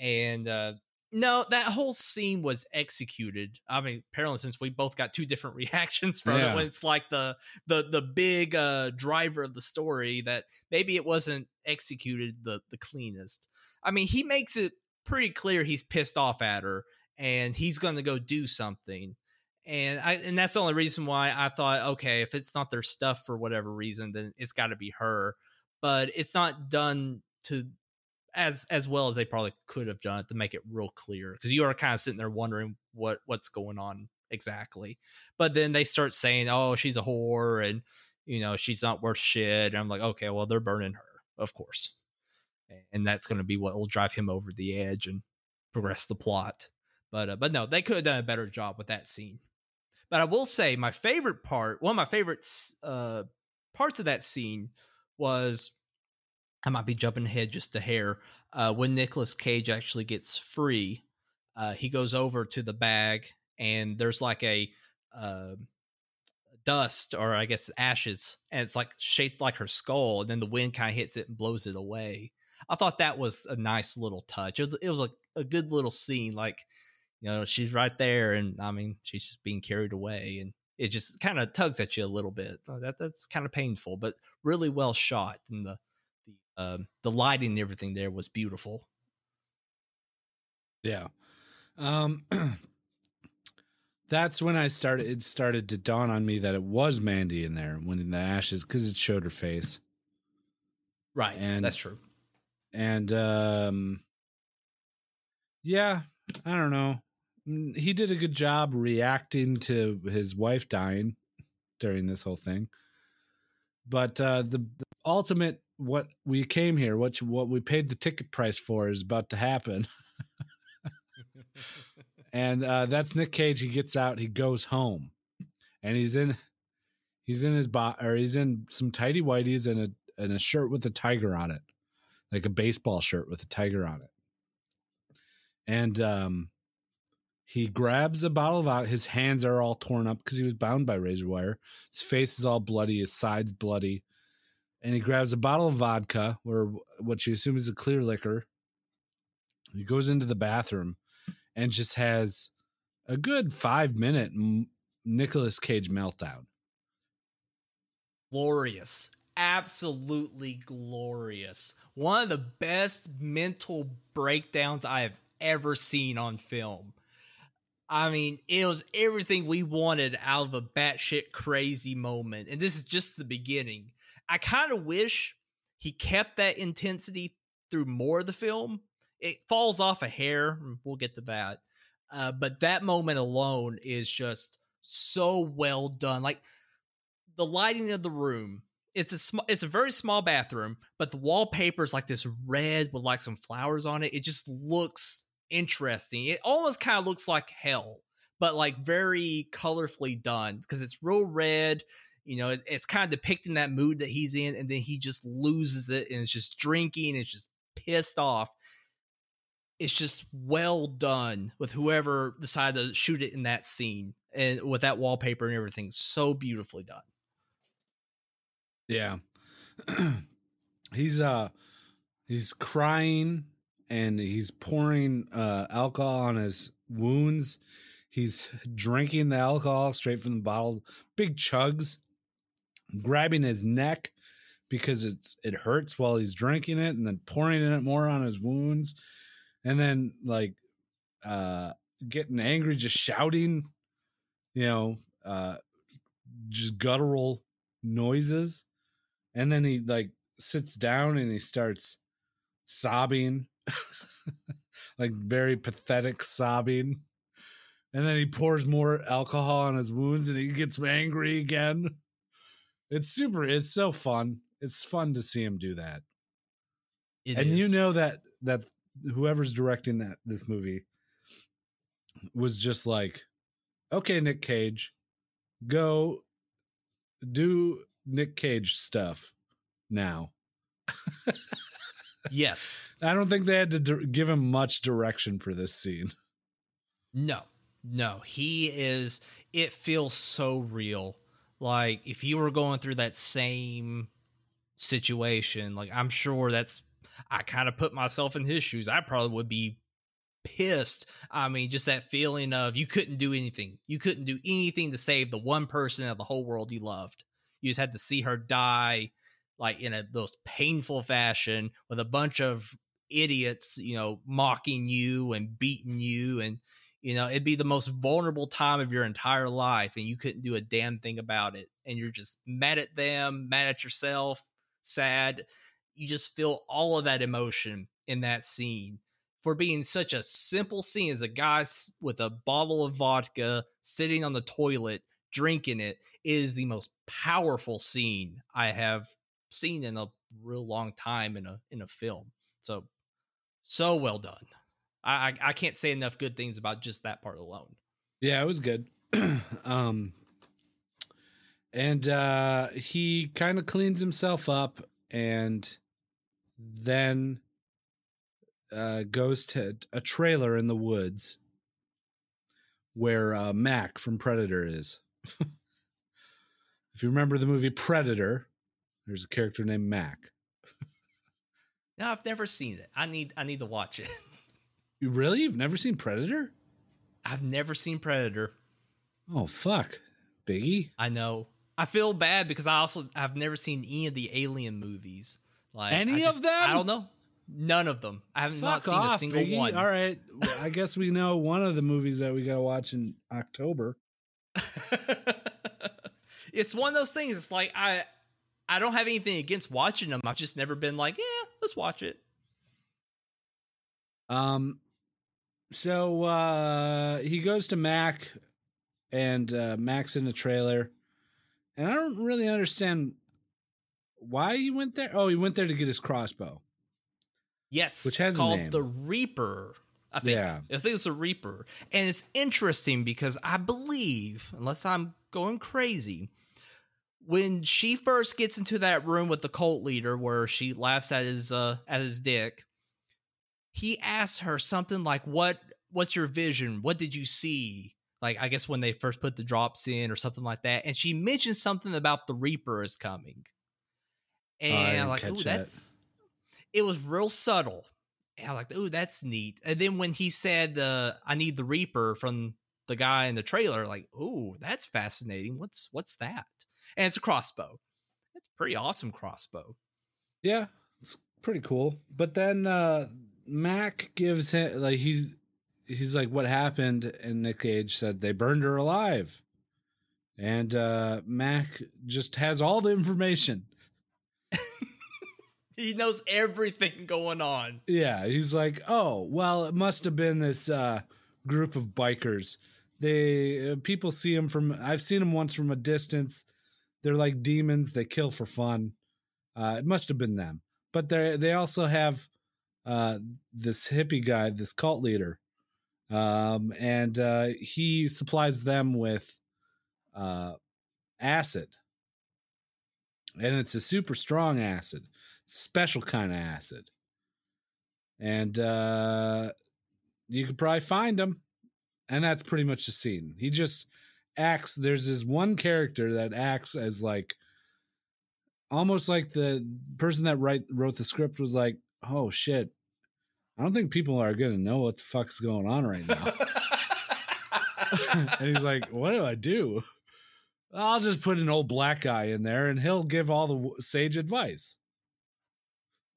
And uh, no, that whole scene was executed. I mean, apparently, since we both got two different reactions from Yeah. it, when it's like the the the big uh, driver of the story, that maybe it wasn't executed the the cleanest. I mean, he makes it pretty clear he's pissed off at her, and he's going to go do something. And I and that's the only reason why I thought, okay, if it's not their stuff for whatever reason, then it's got to be her. But it's not done to as as well as they probably could have done it to make it real clear because you are kind of sitting there wondering what what's going on exactly. But then they start saying, "Oh, she's a whore," and you know she's not worth shit. And I'm like, okay, well they're burning her, of course, and that's going to be what will drive him over the edge and progress the plot. But uh, but no, they could have done a better job with that scene. But I will say my favorite part, one of my favorite uh, parts of that scene was I might be jumping ahead just a hair. Uh, when Nicolas Cage actually gets free, uh, he goes over to the bag and there's like a uh, dust or I guess ashes, and it's like shaped like her skull, and then the wind kind of hits it and blows it away. I thought that was a nice little touch. It was, it was a, a good little scene. Like, you know, she's right there, and I mean, she's just being carried away, and it just kind of tugs at you a little bit. Uh, That that's kind of painful, but really well shot, and the the um, the lighting and everything there was beautiful. Yeah. Um that's when I started it started to dawn on me that it was Mandy in there when in the ashes cuz it showed her face. Right, And- that's true. And um yeah, I don't know. Mm, He did a good job reacting to his wife dying during this whole thing. But uh the, the ultimate what we came here, what what we paid the ticket price for is about to happen. and uh, that's Nick Cage. He gets out, he goes home, and he's in he's in his bot or he's in some tidy whities and a and a shirt with a tiger on it, like a baseball shirt with a tiger on it. And um, he grabs a bottle of vodka. His hands are all torn up because he was bound by razor wire. His face is all bloody. His sides bloody. And he grabs a bottle of vodka, or what you assume is a clear liquor. He goes into the bathroom and just has a good five minute Nicolas Cage meltdown. glorious absolutely glorious. One of the best mental breakdowns i have ever seen on film. I mean it was everything we wanted out of a batshit crazy moment and this is just the beginning. I kind of wish he kept that intensity through more of the film. It falls off a hair we'll get to that. Uh, but that moment alone is just so well done. Like the lighting of the room it's a sm- it's a very small bathroom but the wallpaper is like this red with like some flowers on it. It just looks interesting. It almost kind of looks like hell but like very colorfully done because it's real red you know it, it's kind of depicting that mood that he's in and then he just loses it and it's just drinking and it's just pissed off. It's just well done with whoever decided to shoot it in that scene and with that wallpaper and everything. So beautifully done Yeah. he's uh he's crying and he's pouring uh alcohol on his wounds. He's drinking the alcohol straight from the bottle, big chugs, grabbing his neck because it's it hurts while he's drinking it and then pouring it more on his wounds and then like uh getting angry just shouting you know uh just guttural noises and then he like sits down and he starts sobbing. Like very pathetic sobbing. And then he pours more alcohol on his wounds and he gets angry again. It's super it's so fun. It's fun to see him do that. It and you know that that whoever's directing that this movie was just like okay, Nick Cage, go do Nick Cage stuff now. Yes. I don't think they had to di- give him much direction for this scene. No, no, he is. It feels so real. Like if you were going through that same situation, like I'm sure that's. I kind of put myself in his shoes. I probably would be pissed. I mean, just that feeling of you couldn't do anything. You couldn't do anything to save the one person of the whole world you loved. You just had to see her die, like in a most painful fashion, with a bunch of idiots, you know, mocking you and beating you and you know, it'd be the most vulnerable time of your entire life, and you couldn't do a damn thing about it. And you're just mad at them, mad at yourself, sad. You just feel all of that emotion in that scene for being such a simple scene as a guy with a bottle of vodka sitting on the toilet drinking it is the most powerful scene I have seen in a real long time in a in a film. So so well done. I, I I can't say enough good things about just that part alone. Yeah, it was good. um and uh he kind of cleans himself up and then uh goes to a trailer in the woods where uh Mac from Predator is. if you remember the movie Predator, there's a character named Mac. No, I've never seen it. I need I need to watch it. You really? You've never seen Predator? I've never seen Predator. Oh fuck. Biggie? I know. I feel bad because I also I've never seen any of the Alien movies. Like Any I of them? I don't know. None of them. I have not Fuck seen a single Biggie. one. All right. Well, I guess we know one of the movies that we got to watch in October. it's one of those things. It's like I I don't have anything against watching them. I've just never been like, yeah, let's watch it. Um so uh he goes to Mac and uh Mac's in the trailer. And I don't really understand why he went there. Oh, he went there to get his crossbow. Yes, Which has called name. the Reaper. I think. Yeah. I think it's a Reaper, and it's interesting because I believe, unless I'm going crazy, when she first gets into that room with the cult leader, where she laughs at his uh at his dick, he asks her something like, "What What's your vision? What did you see?" Like I guess when they first put the drops in or something like that, and she mentions something about the Reaper is coming, and I'm like, "Ooh, that. that's." It was real subtle. I'm like, "Ooh, that's neat." And then when he said, uh, "I need the Reaper" from the guy in the trailer, like, "Ooh, that's fascinating. What's what's that?" And it's a crossbow. It's a pretty awesome crossbow. Yeah, it's pretty cool. But then uh Mac gives him like he's he's like, "What happened?" And Nick Cage said they burned her alive. And uh Mac just has all the information. He knows everything going on. Yeah, he's like, "Oh, well, it must have been this uh group of bikers. They uh, people see them from I've seen them once from a distance. They're like demons. They kill for fun. Uh it must have been them. But they they also have uh this hippie guy, this cult leader. Um and uh he supplies them with uh acid. And it's a super strong acid special kind of acid. And uh you could probably find him. And that's pretty much the scene. He just acts there's this one character that acts as like almost like the person that write wrote the script was like, "Oh shit. I don't think people are going to know what the fuck's going on right now." and he's like, "What do I do?" I'll just put an old black guy in there and he'll give all the sage advice.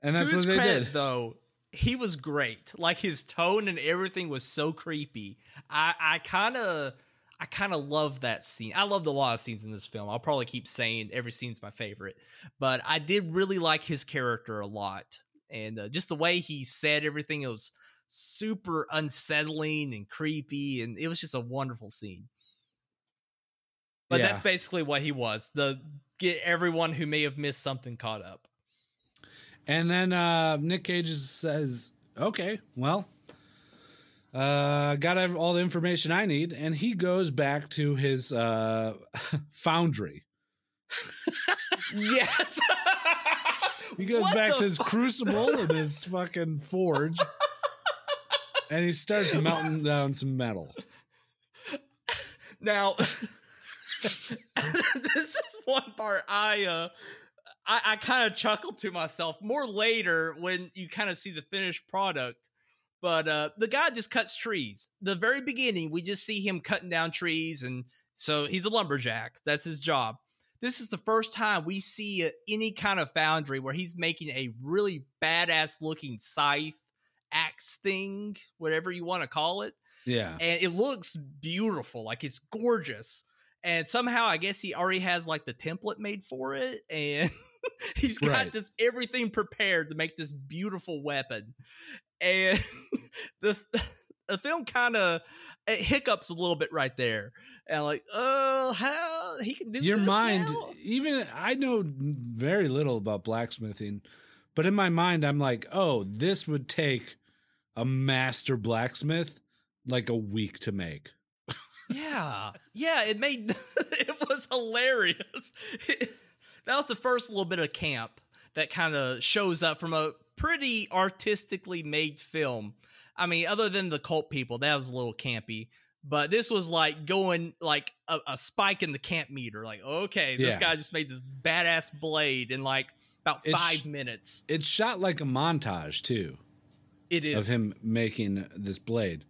And that's to his what they credit, did. though, he was great. Like his tone and everything was so creepy. I I kind of I kind of love that scene. I loved a lot of scenes in this film. I'll probably keep saying every scene's my favorite, but I did really like his character a lot, and uh, just the way he said everything. It was super unsettling and creepy, and it was just a wonderful scene. But that's basically what he was. The get everyone who may have missed something caught up. And then uh, Nick Cage says, "Okay, well, uh, got all the information I need, and he goes back to his uh, foundry. Yes. He goes What back to his crucible and his fucking forge, and he starts melting down some metal. Now, this is one part I uh I, I kind of chuckled to myself more later when you kind of see the finished product. But uh the guy just cuts trees. The very beginning, we just see him cutting down trees, and so he's a lumberjack. That's his job. This is the first time we see uh, any kind of foundry where he's making a really badass looking scythe axe thing, whatever you want to call it Yeah, and it looks beautiful like it's gorgeous and somehow i guess he already has like the template made for it and he's got Right. this everything prepared to make this beautiful weapon and the the film kind of it hiccups a little bit right there and like oh how he can do your mind now? even i know very little about blacksmithing but in my mind i'm like oh this would take a master blacksmith like a week to make Yeah, yeah, it made it was hilarious. That was the first little bit of camp that kind of shows up from a pretty artistically made film. I mean, other than the cult people, that was a little campy. But this was like going like a, a spike in the camp meter. Like, okay, this Yeah. guy just made this badass blade in like about It's- five minutes. it's shot like a montage too It is of him making this blade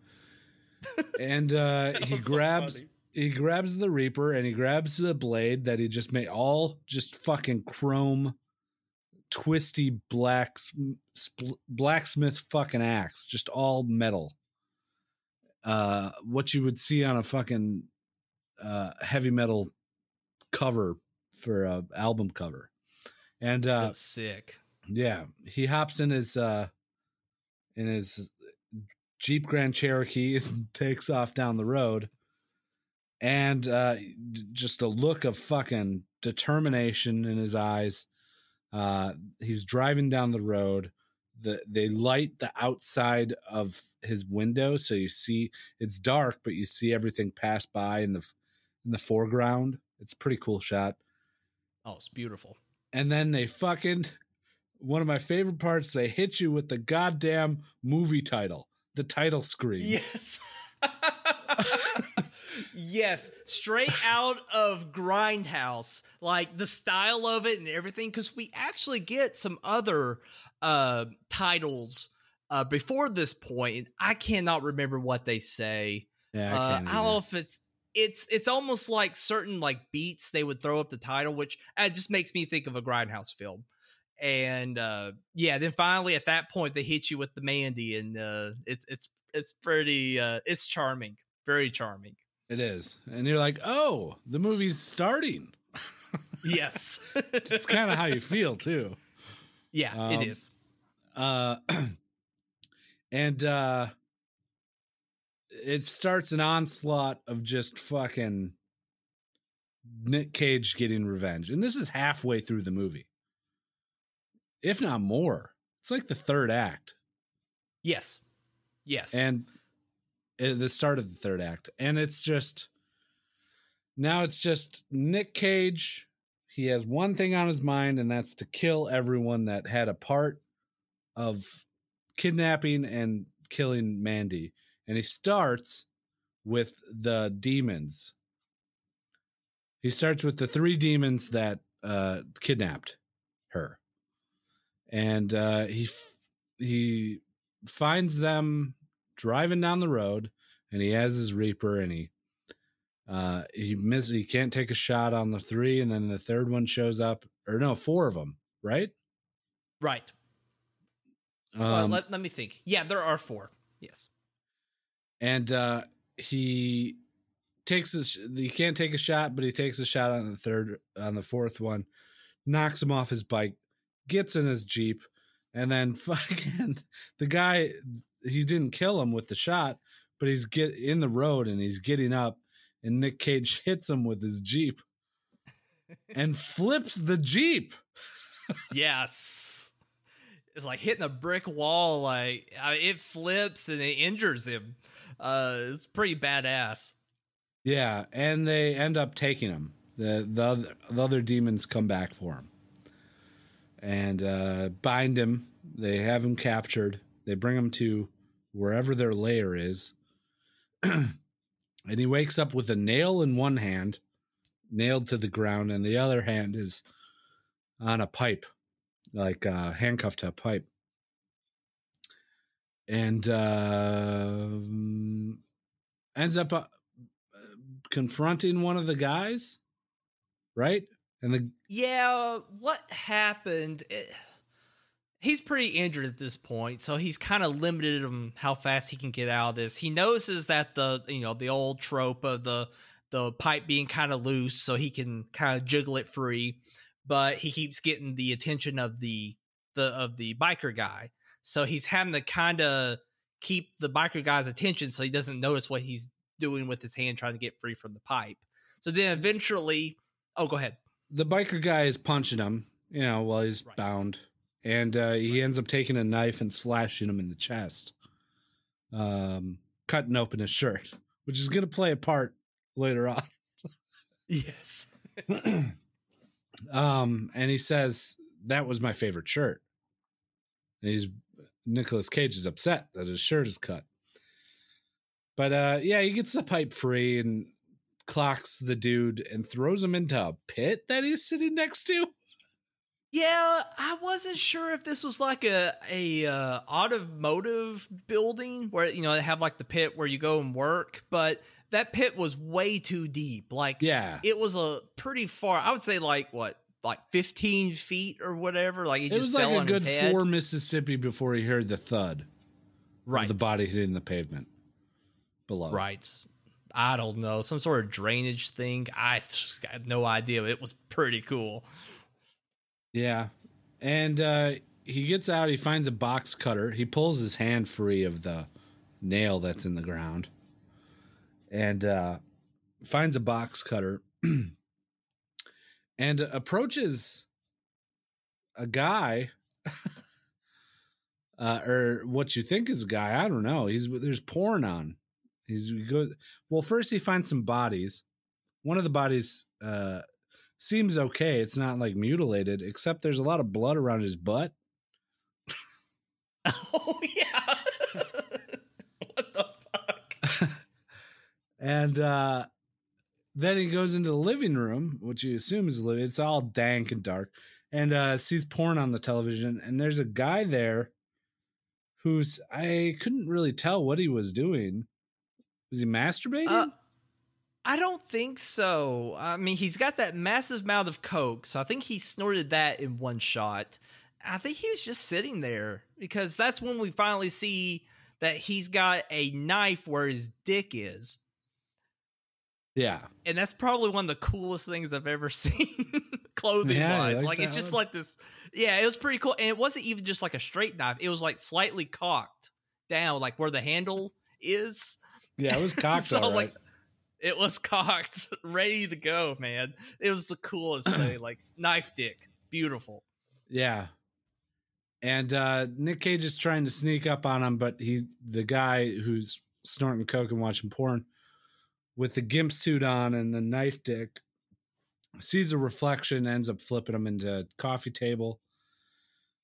and uh he so grabs funny. He grabs the reaper and he grabs the blade that he just made all just fucking chrome twisty black spl- blacksmith fucking axe just all metal uh what you would see on a fucking uh heavy metal cover for a album cover and uh was sick. yeah, he hops in his uh in his Jeep Grand Cherokee and takes off down the road. And uh d- just a look of fucking determination in his eyes. Uh he's driving down the road. The they light the outside of his window so you see it's dark but you see everything pass by in the in the foreground. It's a pretty cool shot Oh, it's beautiful. and then they fucking one of my favorite parts they hit you with the goddamn movie title the title screen Yes. yes, straight out of Grindhouse, like the style of it and everything. Because we actually get some other uh, titles uh, before this point. I cannot remember what they say. yeah Uh, i I can't don't know if it's it's it's almost like certain like beats they would throw up the title, which uh, just makes me think of a Grindhouse film. And uh, yeah, then finally at that point they hit you with the Mandy, and uh, it's it's it's pretty uh, it's charming, very charming. It is and you're like oh the movie's starting Yes, it's kind of how you feel too yeah, Um, it is. uh and uh it starts an onslaught of just fucking Nick Cage getting revenge. And this is halfway through the movie. If not more. It's like the third act. Yes, yes, and the start of the third act. And it's just now it's just nick cage. He has one thing on his mind and that's to kill everyone that had a part of kidnapping and killing mandy. And he starts with the demons. He starts with the three demons that uh kidnapped her. And uh he f- he finds them driving down the road and he has his reaper and he uh he miss he can't take a shot on the three and then the third one shows up or no four of them right right. well, um let, let me think. Yeah, there are four. Yes. and uh he takes a sh- he can't take a shot but he takes a shot on the third on the fourth one knocks him off his bike gets in his jeep and then fucking the guy he didn't kill him with the shot but he's get in the road and he's getting up and Nick Cage hits him with his jeep and flips the jeep yes. it's like hitting a brick wall. Like I mean, it flips and it injures him. Uh, it's pretty badass. Yeah, and they end up taking him. the the other, the other demons come back for him and uh, bind him. They have him captured. They bring him to wherever their lair is, and he wakes up with a nail in one hand, nailed to the ground, and the other hand is on a pipe, like uh, handcuffed to a pipe. And uh, ends up uh, confronting one of the guys, right? And the Yeah, what happened? It, he's pretty injured at this point, so he's kind of limited on how fast he can get out of this. He notices that the you know the old trope of the the pipe being kind of loose, so he can kind of jiggle it free, but he keeps getting the attention of the the of the biker guy, so he's having to kind of keep the biker guy's attention so he doesn't notice what he's doing with his hand trying to get free from the pipe. So then eventually, oh, go ahead. the biker guy is punching him, you know, while he's Right. bound, and uh, he ends up taking a knife and slashing him in the chest, um, cutting open his shirt, which is going to play a part later on. Yes. um, and he says that was my favorite shirt. And he's Nicolas Cage is upset that his shirt is cut. But uh, yeah, he gets the pipe free and clocks the dude and throws him into a pit that he's sitting next to. Yeah, I wasn't sure if this was like a a uh, automotive building where you know they have like the pit where you go and work, but that pit was way too deep. Like, Yeah, it was a pretty far. I would say like what, like fifteen feet or whatever. Like he it just was like fell a good four Mississippi before he heard the thud right, of the body hitting the pavement below. right. I don't know, some sort of drainage thing. I just got no idea. It was pretty cool. Yeah. And uh, he gets out, he finds a box cutter. He pulls his hand free of the nail that's in the ground and uh, finds a box cutter and approaches a guy. uh, or what you think is a guy, I don't know. He's there's porn on. He's he goes well. First, he finds some bodies. One of the bodies uh, seems okay. It's not like mutilated, except there's a lot of blood around his butt. Oh yeah. what the fuck? And uh, then he goes into the living room, which you assume is living. It's all dank and dark, and uh, sees porn on the television. And there's a guy there who's I couldn't really tell what he was doing. Was he masturbating? Uh, I don't think so. I mean, he's got that massive amount of coke, so I think he snorted that in one shot. I think he was just sitting there because that's when we finally see that he's got a knife where his dick is. yeah. And that's probably one of the coolest things I've ever seen clothing Yeah, wise. Like, like it's just like this. Yeah, it was pretty cool. And it wasn't even just like a straight knife, it was like slightly cocked down, like where the handle is. Yeah, it was cocked So, all right. like, it was cocked, ready to go, man. It was the coolest thing. Like knife dick, beautiful. Yeah. And uh Nick Cage is trying to sneak up on him, but he the guy who's snorting coke and watching porn with the gimp suit on and the knife dick sees a reflection, ends up flipping him into a coffee table.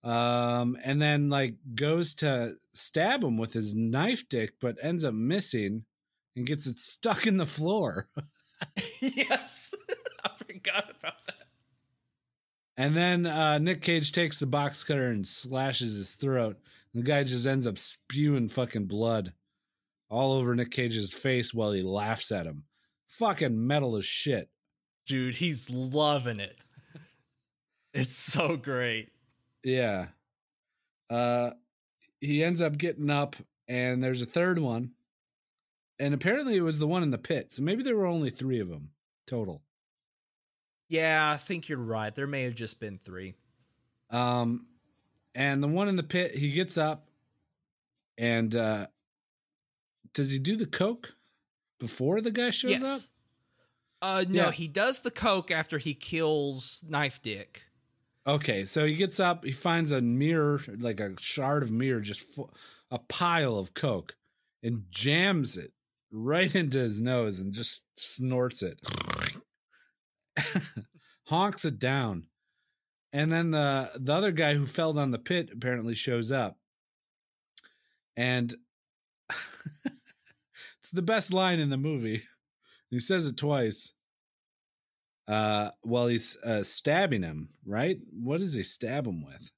Um and then like goes to stab him with his knife dick, but ends up missing and gets it stuck in the floor. yes, I forgot about that. And then uh, Nick Cage takes the box cutter and slashes his throat. The guy just ends up spewing fucking blood all over Nick Cage's face while he laughs at him. Fucking metal as shit. Dude, he's loving it. It's so great. Yeah. Uh, he ends up getting up, and there's a third one. And apparently it was the one in the pit. So maybe there were only three of them total. Yeah, I think you're right. There may have just been three. Um, and the one in the pit, he gets up, and uh, does he do the coke before the guy shows yes. up? Uh, no, Yeah. he does the coke after he kills Knife Dick. Okay, so he gets up, he finds a mirror, like a shard of mirror, just a pile of coke, and jams it right into his nose and just snorts it. Honks it down. And then the the other guy who fell down the pit apparently shows up. And it's the best line in the movie. He says it twice uh while he's uh stabbing him right what does he stab him with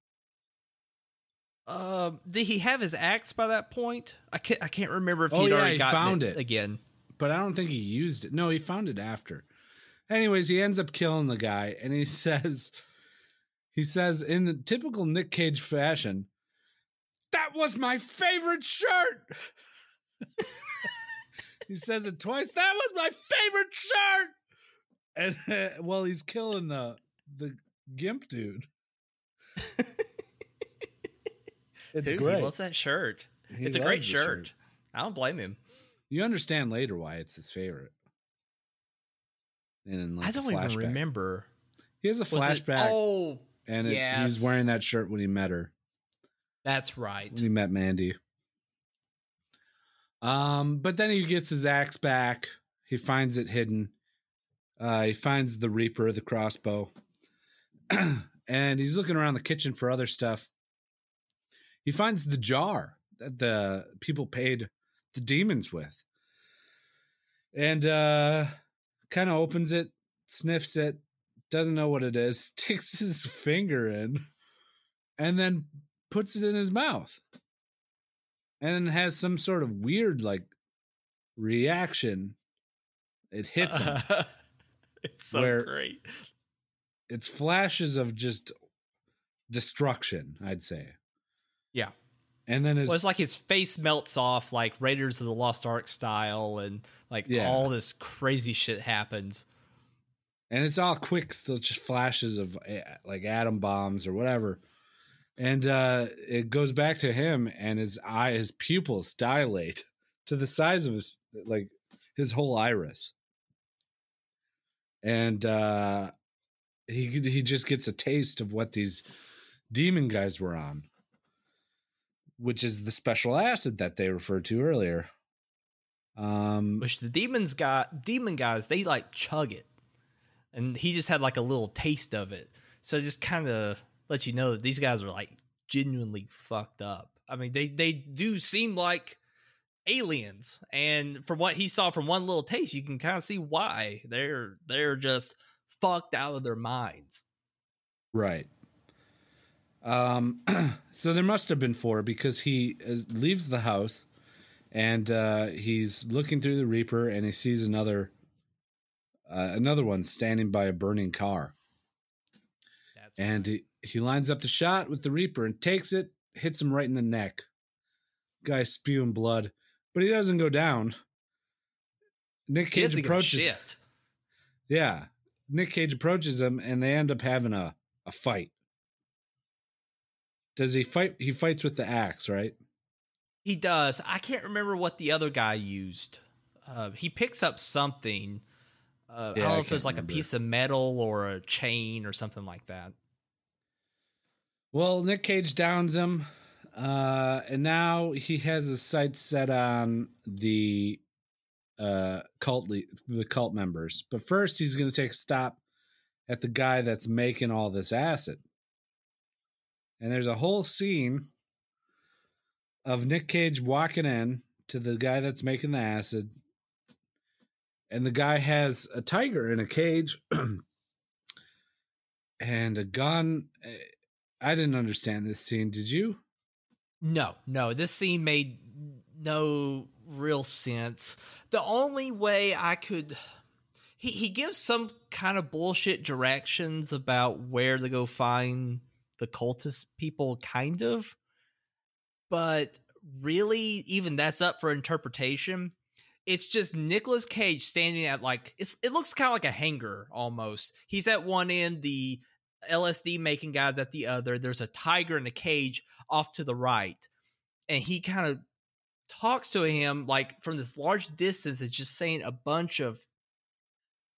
Uh, did he have his axe by that point? I can't. I can't remember if Oh, he'd yeah, already he found it, it. again. but i don't think he used it no he found it after anyways he ends up killing the guy and he says he says in the typical nick cage fashion that was my favorite shirt he says it twice that was my favorite shirt and uh, well he's killing the the gimp dude it's Dude, great He loves that shirt. He it's a great the shirt. I don't blame him. You understand later why it's his favorite. And like I don't even remember. He has a Was it- flashback, oh, and it, yes. was wearing that shirt when he met her. that's right. When he met Mandy. Um, but then he gets his axe back. He finds it hidden. Uh, he finds the Reaper, the crossbow, and he's looking around the kitchen for other stuff. He finds the jar that the people paid the demons with, and uh, kind of opens it, sniffs it, doesn't know what it is, sticks his finger in, and then puts it in his mouth, and has some sort of weird like reaction. It hits him. it's so great. it's flashes of just destruction, I'd say. Yeah. And then his Well, it's like his face melts off, like Raiders of the Lost Ark style, and like Yeah. all this crazy shit happens. and it's all quick, still just flashes of eh, like atom bombs or whatever. And uh it goes back to him and his eye his pupils dilate to the size of his like his whole iris. And uh he he just gets a taste of what these demon guys were on. Which is the special acid that they referred to earlier. Um Which the demons got, demon guys, they like chug it, and he just had like a little taste of it. So it just kind of lets you know that these guys are like genuinely fucked up. I mean, they they do seem like aliens, and from what he saw from one little taste, you can kind of see why they're they're just fucked out of their minds. Right. Um, so there must have been four because he uh, leaves the house and uh, he's looking through the Reaper and he sees another uh, another one standing by a burning car. That's And he, he lines up the shot with the Reaper and takes it, hits him right in the neck. Guy spewing blood, but he doesn't go down. Nick Cage doesn't give a approaches. Yeah. Nick Cage approaches him and they end up having a, a fight. Does he fight? He fights with the axe, right? He does. I can't remember what the other guy used. Uh, he picks up something. Uh, I don't I know if it's like remember. a piece of metal or a chain or something like that. Well, Nick Cage downs him. Uh, and now he has his sights set on the uh, cult le- the cult members. But first, he's going to take a stop at the guy that's making all this acid. And there's a whole scene of Nick Cage walking in to the guy that's making the acid. And the guy has a tiger in a cage and a gun. I didn't understand this scene. Did you? No, no, this scene made no real sense. The only way I could he he gives some kind of bullshit directions about where to go find the cultist people kind of. But really even that's up for interpretation. It's just Nicolas Cage standing at like it looks kind of like a hangar almost. He's at one end, the LSD making guys at the other. There's a tiger in a cage off to the right. And he kind of talks to him like from this large distance, it's just saying a bunch of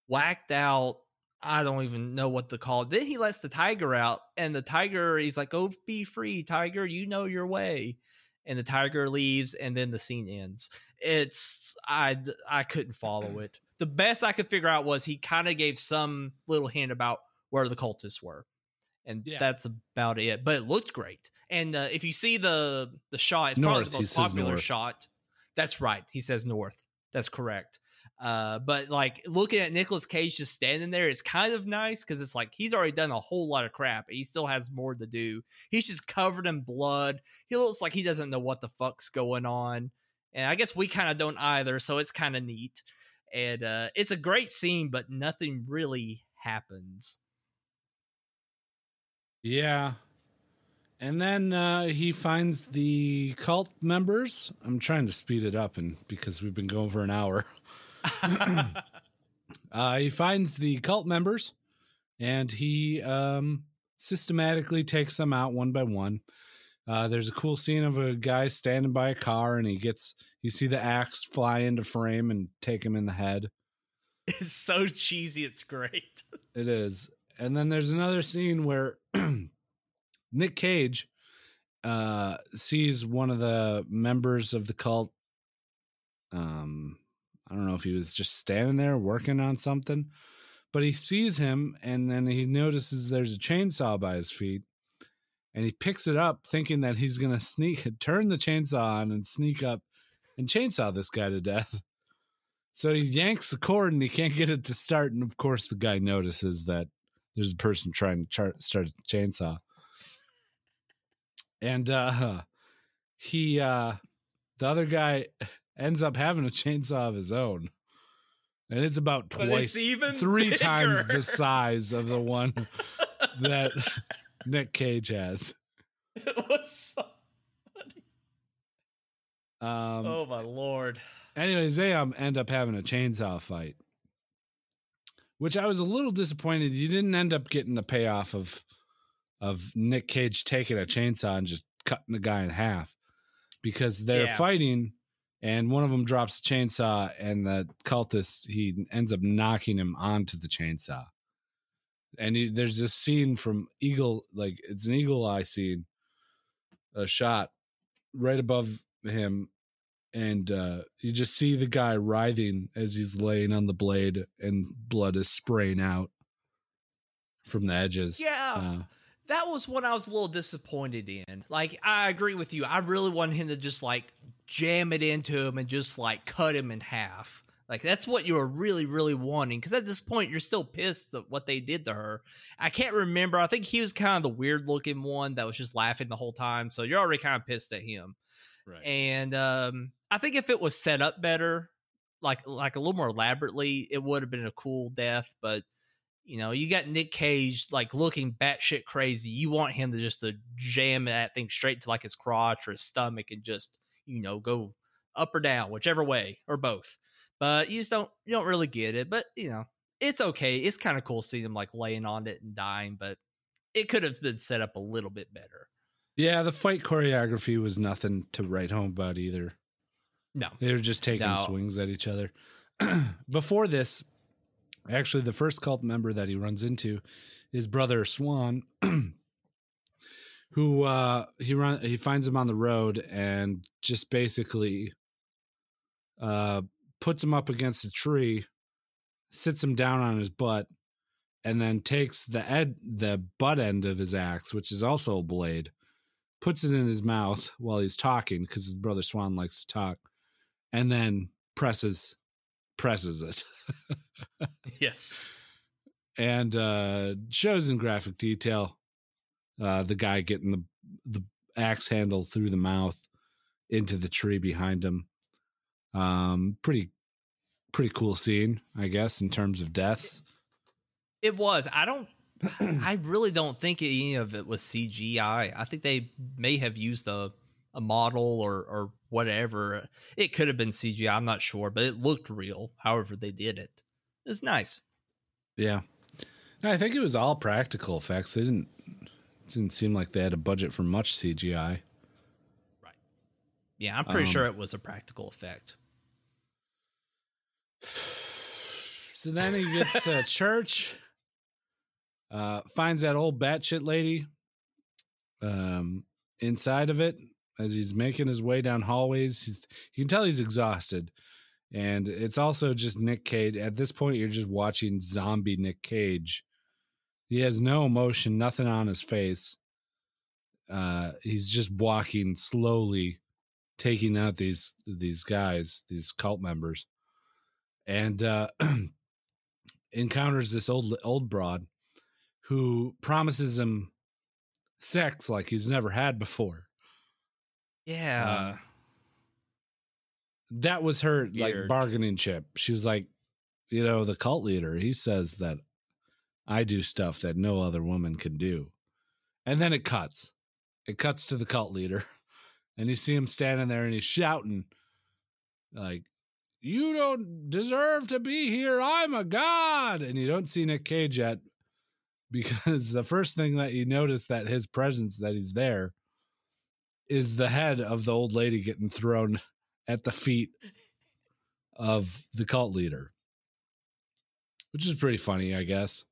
whacked out I don't even know what to call it. Then he lets the tiger out, and the tiger, he's like, "Go be free, tiger. You know your way." And the tiger leaves, and then the scene ends. It's I I couldn't follow it. The best I could figure out was he kind of gave some little hint about where the cultists were, and Yeah. that's about it. But it looked great. And uh, if you see the the shot, it's probably the most popular north. shot. That's right. He says north. That's correct. Uh, but like looking at Nicolas Cage just standing there is kind of nice because it's like he's already done a whole lot of crap. He still has more to do. He's just covered in blood. He looks like he doesn't know what the fuck's going on. And I guess we kind of don't either, so it's kind of neat. And uh, it's a great scene, but nothing really happens. Yeah. And then uh, he finds the cult members. I'm trying to speed it up, and because we've been going for an hour, uh, he finds the cult members, and he um, systematically takes them out one by one. Uh, there's a cool scene of a guy standing by a car, and he gets you see the axe fly into frame and take him in the head. It's so cheesy, it's great. It is. And then there's another scene where Nick Cage uh sees one of the members of the cult um I don't know if he was just standing there working on something, but he sees him and then he notices there's a chainsaw by his feet. And he picks it up thinking that he's going to sneak turn the chainsaw on and sneak up and chainsaw this guy to death. So he yanks the cord and he can't get it to start. And of course, the guy notices that there's a person trying to char- start a chainsaw. And uh, he, uh, the other guy ends up having a chainsaw of his own. And it's about it's twice, even three times the size of the one that Nick Cage has. it was so Um, Oh my lord. anyways, they um, end up having a chainsaw fight, which I was a little disappointed. You didn't end up getting the payoff of of Nick Cage taking a chainsaw and just cutting the guy in half because they're Yeah. fighting, and one of them drops a chainsaw, and the cultist he ends up knocking him onto the chainsaw. And he, there's this scene from Eagle, like it's an eagle eye scene, a shot right above him and uh, you just see the guy writhing as he's laying on the blade, and blood is spraying out from the edges. Yeah. Uh, that was what I was a little disappointed in. Like, I agree with you. I really wanted him to just like jam it into him and just like cut him in half. Like, that's what you were really, really wanting. Because at this point, you're still pissed at what they did to her. I can't remember. I think he was kind of the weird looking one that was just laughing the whole time. So you're already kind of pissed at him. right. And um, I think if it was set up better, like like a little more elaborately, it would have been a cool death. But you know, you got Nick Cage like looking batshit crazy. You want him to just to jam that thing straight to like his crotch or his stomach and just you know go up or down, whichever way or both. But you just don't you don't really get it. But you know, it's okay. It's kind of cool seeing him like laying on it and dying, but it could have been set up a little bit better. yeah, the fight choreography was nothing to write home about either. No, They were just taking No. swings at each other. Before this, actually, the first cult member that he runs into is brother Swan, who uh, he run he finds him on the road and just basically uh, puts him up against a tree, sits him down on his butt, and then takes the ed the butt end of his axe, which is also a blade, puts it in his mouth while he's talking because his brother Swan likes to talk, and then presses presses it yes. and uh shows in graphic detail uh the guy getting the the axe handle through the mouth into the tree behind him um pretty pretty cool scene i guess in terms of deaths It was. I don't. I really don't think any of it was CGI. I think they may have used a a model or or whatever. It could have been CGI. I'm not sure, but it looked real. However, they did it. It was nice. yeah No, i think it was all practical effects they didn't didn't seem like they had a budget for much cgi Right. Yeah, I'm pretty Um, sure it was a practical effect. So then he gets to church Uh, finds that old batshit lady um, inside of it as he's making his way down hallways. He's, you can tell he's exhausted. And it's also just Nick Cage. At this point, you're just watching zombie Nick Cage. He has no emotion, nothing on his face. Uh, he's just walking slowly, taking out these these guys, these cult members, and uh, encounters this old old broad who promises him sex like he's never had before. Yeah. Uh, that was her like Weird. bargaining chip. She was like, you know, the cult leader, he says that I do stuff that no other woman can do. And then it cuts. It cuts to the cult leader. And you see him standing there and he's shouting, like, you don't deserve to be here. I'm a god. And you don't see Nick Cage yet because the first thing that you notice that his presence, that he's there, is the head of the old lady getting thrown at the feet of the cult leader, which is pretty funny, I guess.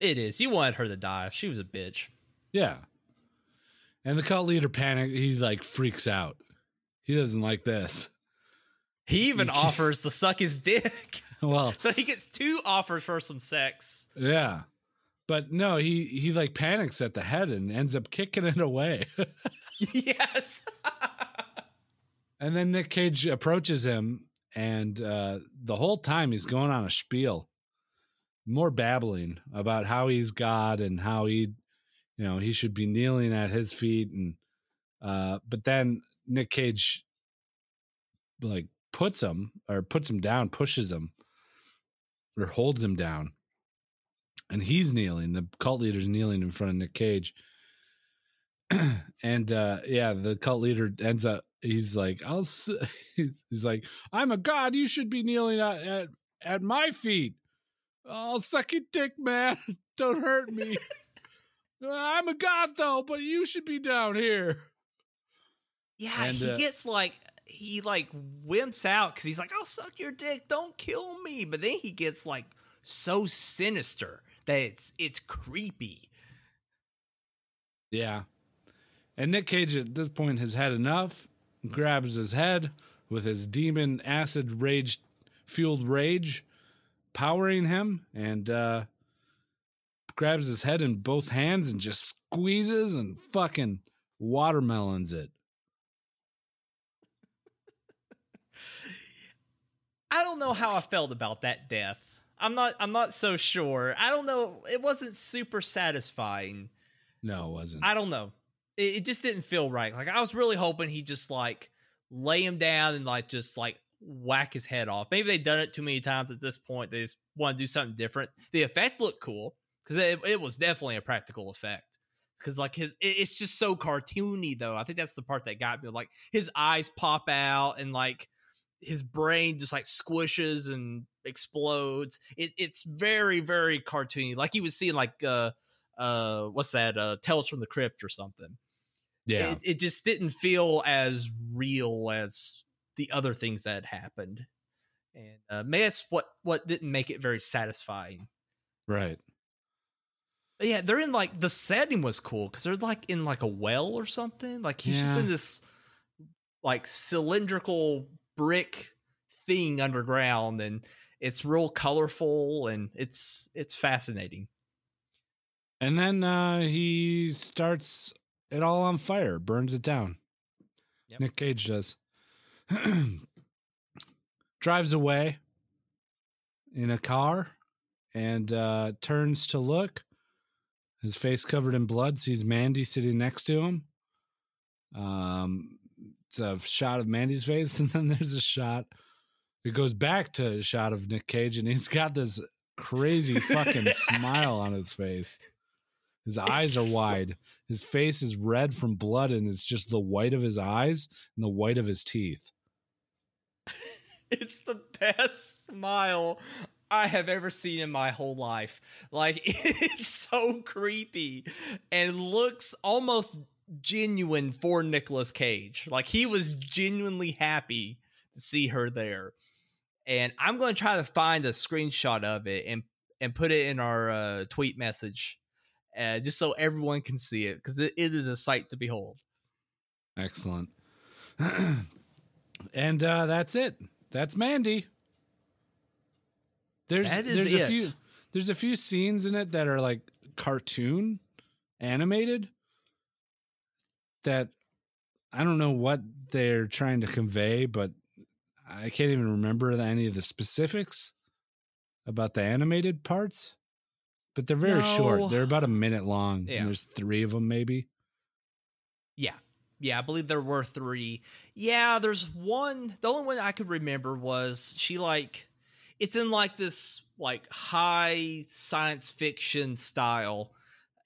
It is. You wanted her to die. She was a bitch. Yeah. And the cult leader panic. He like freaks out. He doesn't like this. He even offers to suck his dick. Well, so he gets two offers for some sex. yeah. But no, he he like panics at the head and ends up kicking it away. yes. and then Nick Cage approaches him and uh the whole time he's going on a spiel. More babbling about how he's God and how he you know, he should be kneeling at his feet and uh but then Nick Cage like puts him or puts him down, pushes him or holds him down. And he's kneeling. The cult leader's kneeling in front of Nick Cage. and uh yeah, the cult leader ends up he's like, I'll he's like, I'm a god, you should be kneeling at at, at my feet. I'll suck your dick, man. Don't hurt me. I'm a god though, but you should be down here. Yeah, And, he uh, gets like he like wimps out because he's like, "I'll suck your dick, don't kill me." But then he gets like so sinister that it's it's creepy. Yeah. And Nick Cage at this point has had enough, grabs his head with his demon acid rage fueled rage powering him and uh grabs his head in both hands and just squeezes and fucking watermelons it. I don't know how I felt about that death. I'm not I'm not so sure. I don't know. It wasn't super satisfying. No, it wasn't. I don't know. It, it just didn't feel right. Like I was really hoping he just like lay him down and like just like whack his head off. Maybe they've done it too many times at this point. They just want to do something different. The effect looked cool because it, it was definitely a practical effect. Because like his, it- it's just so cartoony though. I think that's the part that got me. Like his eyes pop out and like his brain just like squishes and explodes. It, it's very very cartoony. Like you would see in like uh uh what's that uh Tales from the Crypt or something yeah. it, it just didn't feel as real as the other things that had happened and uh, maybe that's what what didn't make it very satisfying right. but yeah they're in like the setting was cool because they're like in like a well or something like he's just in this like cylindrical brick thing underground and it's real colorful and it's it's fascinating And then uh he starts it all on fire, burns it down. Yep. Nick Cage does. Drives away in a car and uh turns to look. His face covered in blood, sees Mandy sitting next to him. Um it's a shot of Mandy's face, and then there's a shot. It goes back to a shot of Nick Cage, and he's got this crazy fucking smile on his face. His eyes are wide. His face is red from blood, and it's just the white of his eyes and the white of his teeth. It's the best smile I have ever seen in my whole life. Like it's so creepy and looks almost genuine for Nicolas Cage. Like he was genuinely happy to see her there. And I'm going to try to find a screenshot of it and and put it in our uh, tweet message, uh, just so everyone can see it because it, it is a sight to behold. Excellent. and uh, that's it. That's Mandy. There's there's a few there's a few scenes in it that are like cartoon animated that I don't know what they're trying to convey, but I can't even remember any of the specifics about the animated parts. But they're very No. short. They're about a minute long, Yeah. and there's three of them maybe. Yeah. Yeah, I believe there were three. Yeah, there's one. The only one I could remember was she like it's in like this like high science fiction style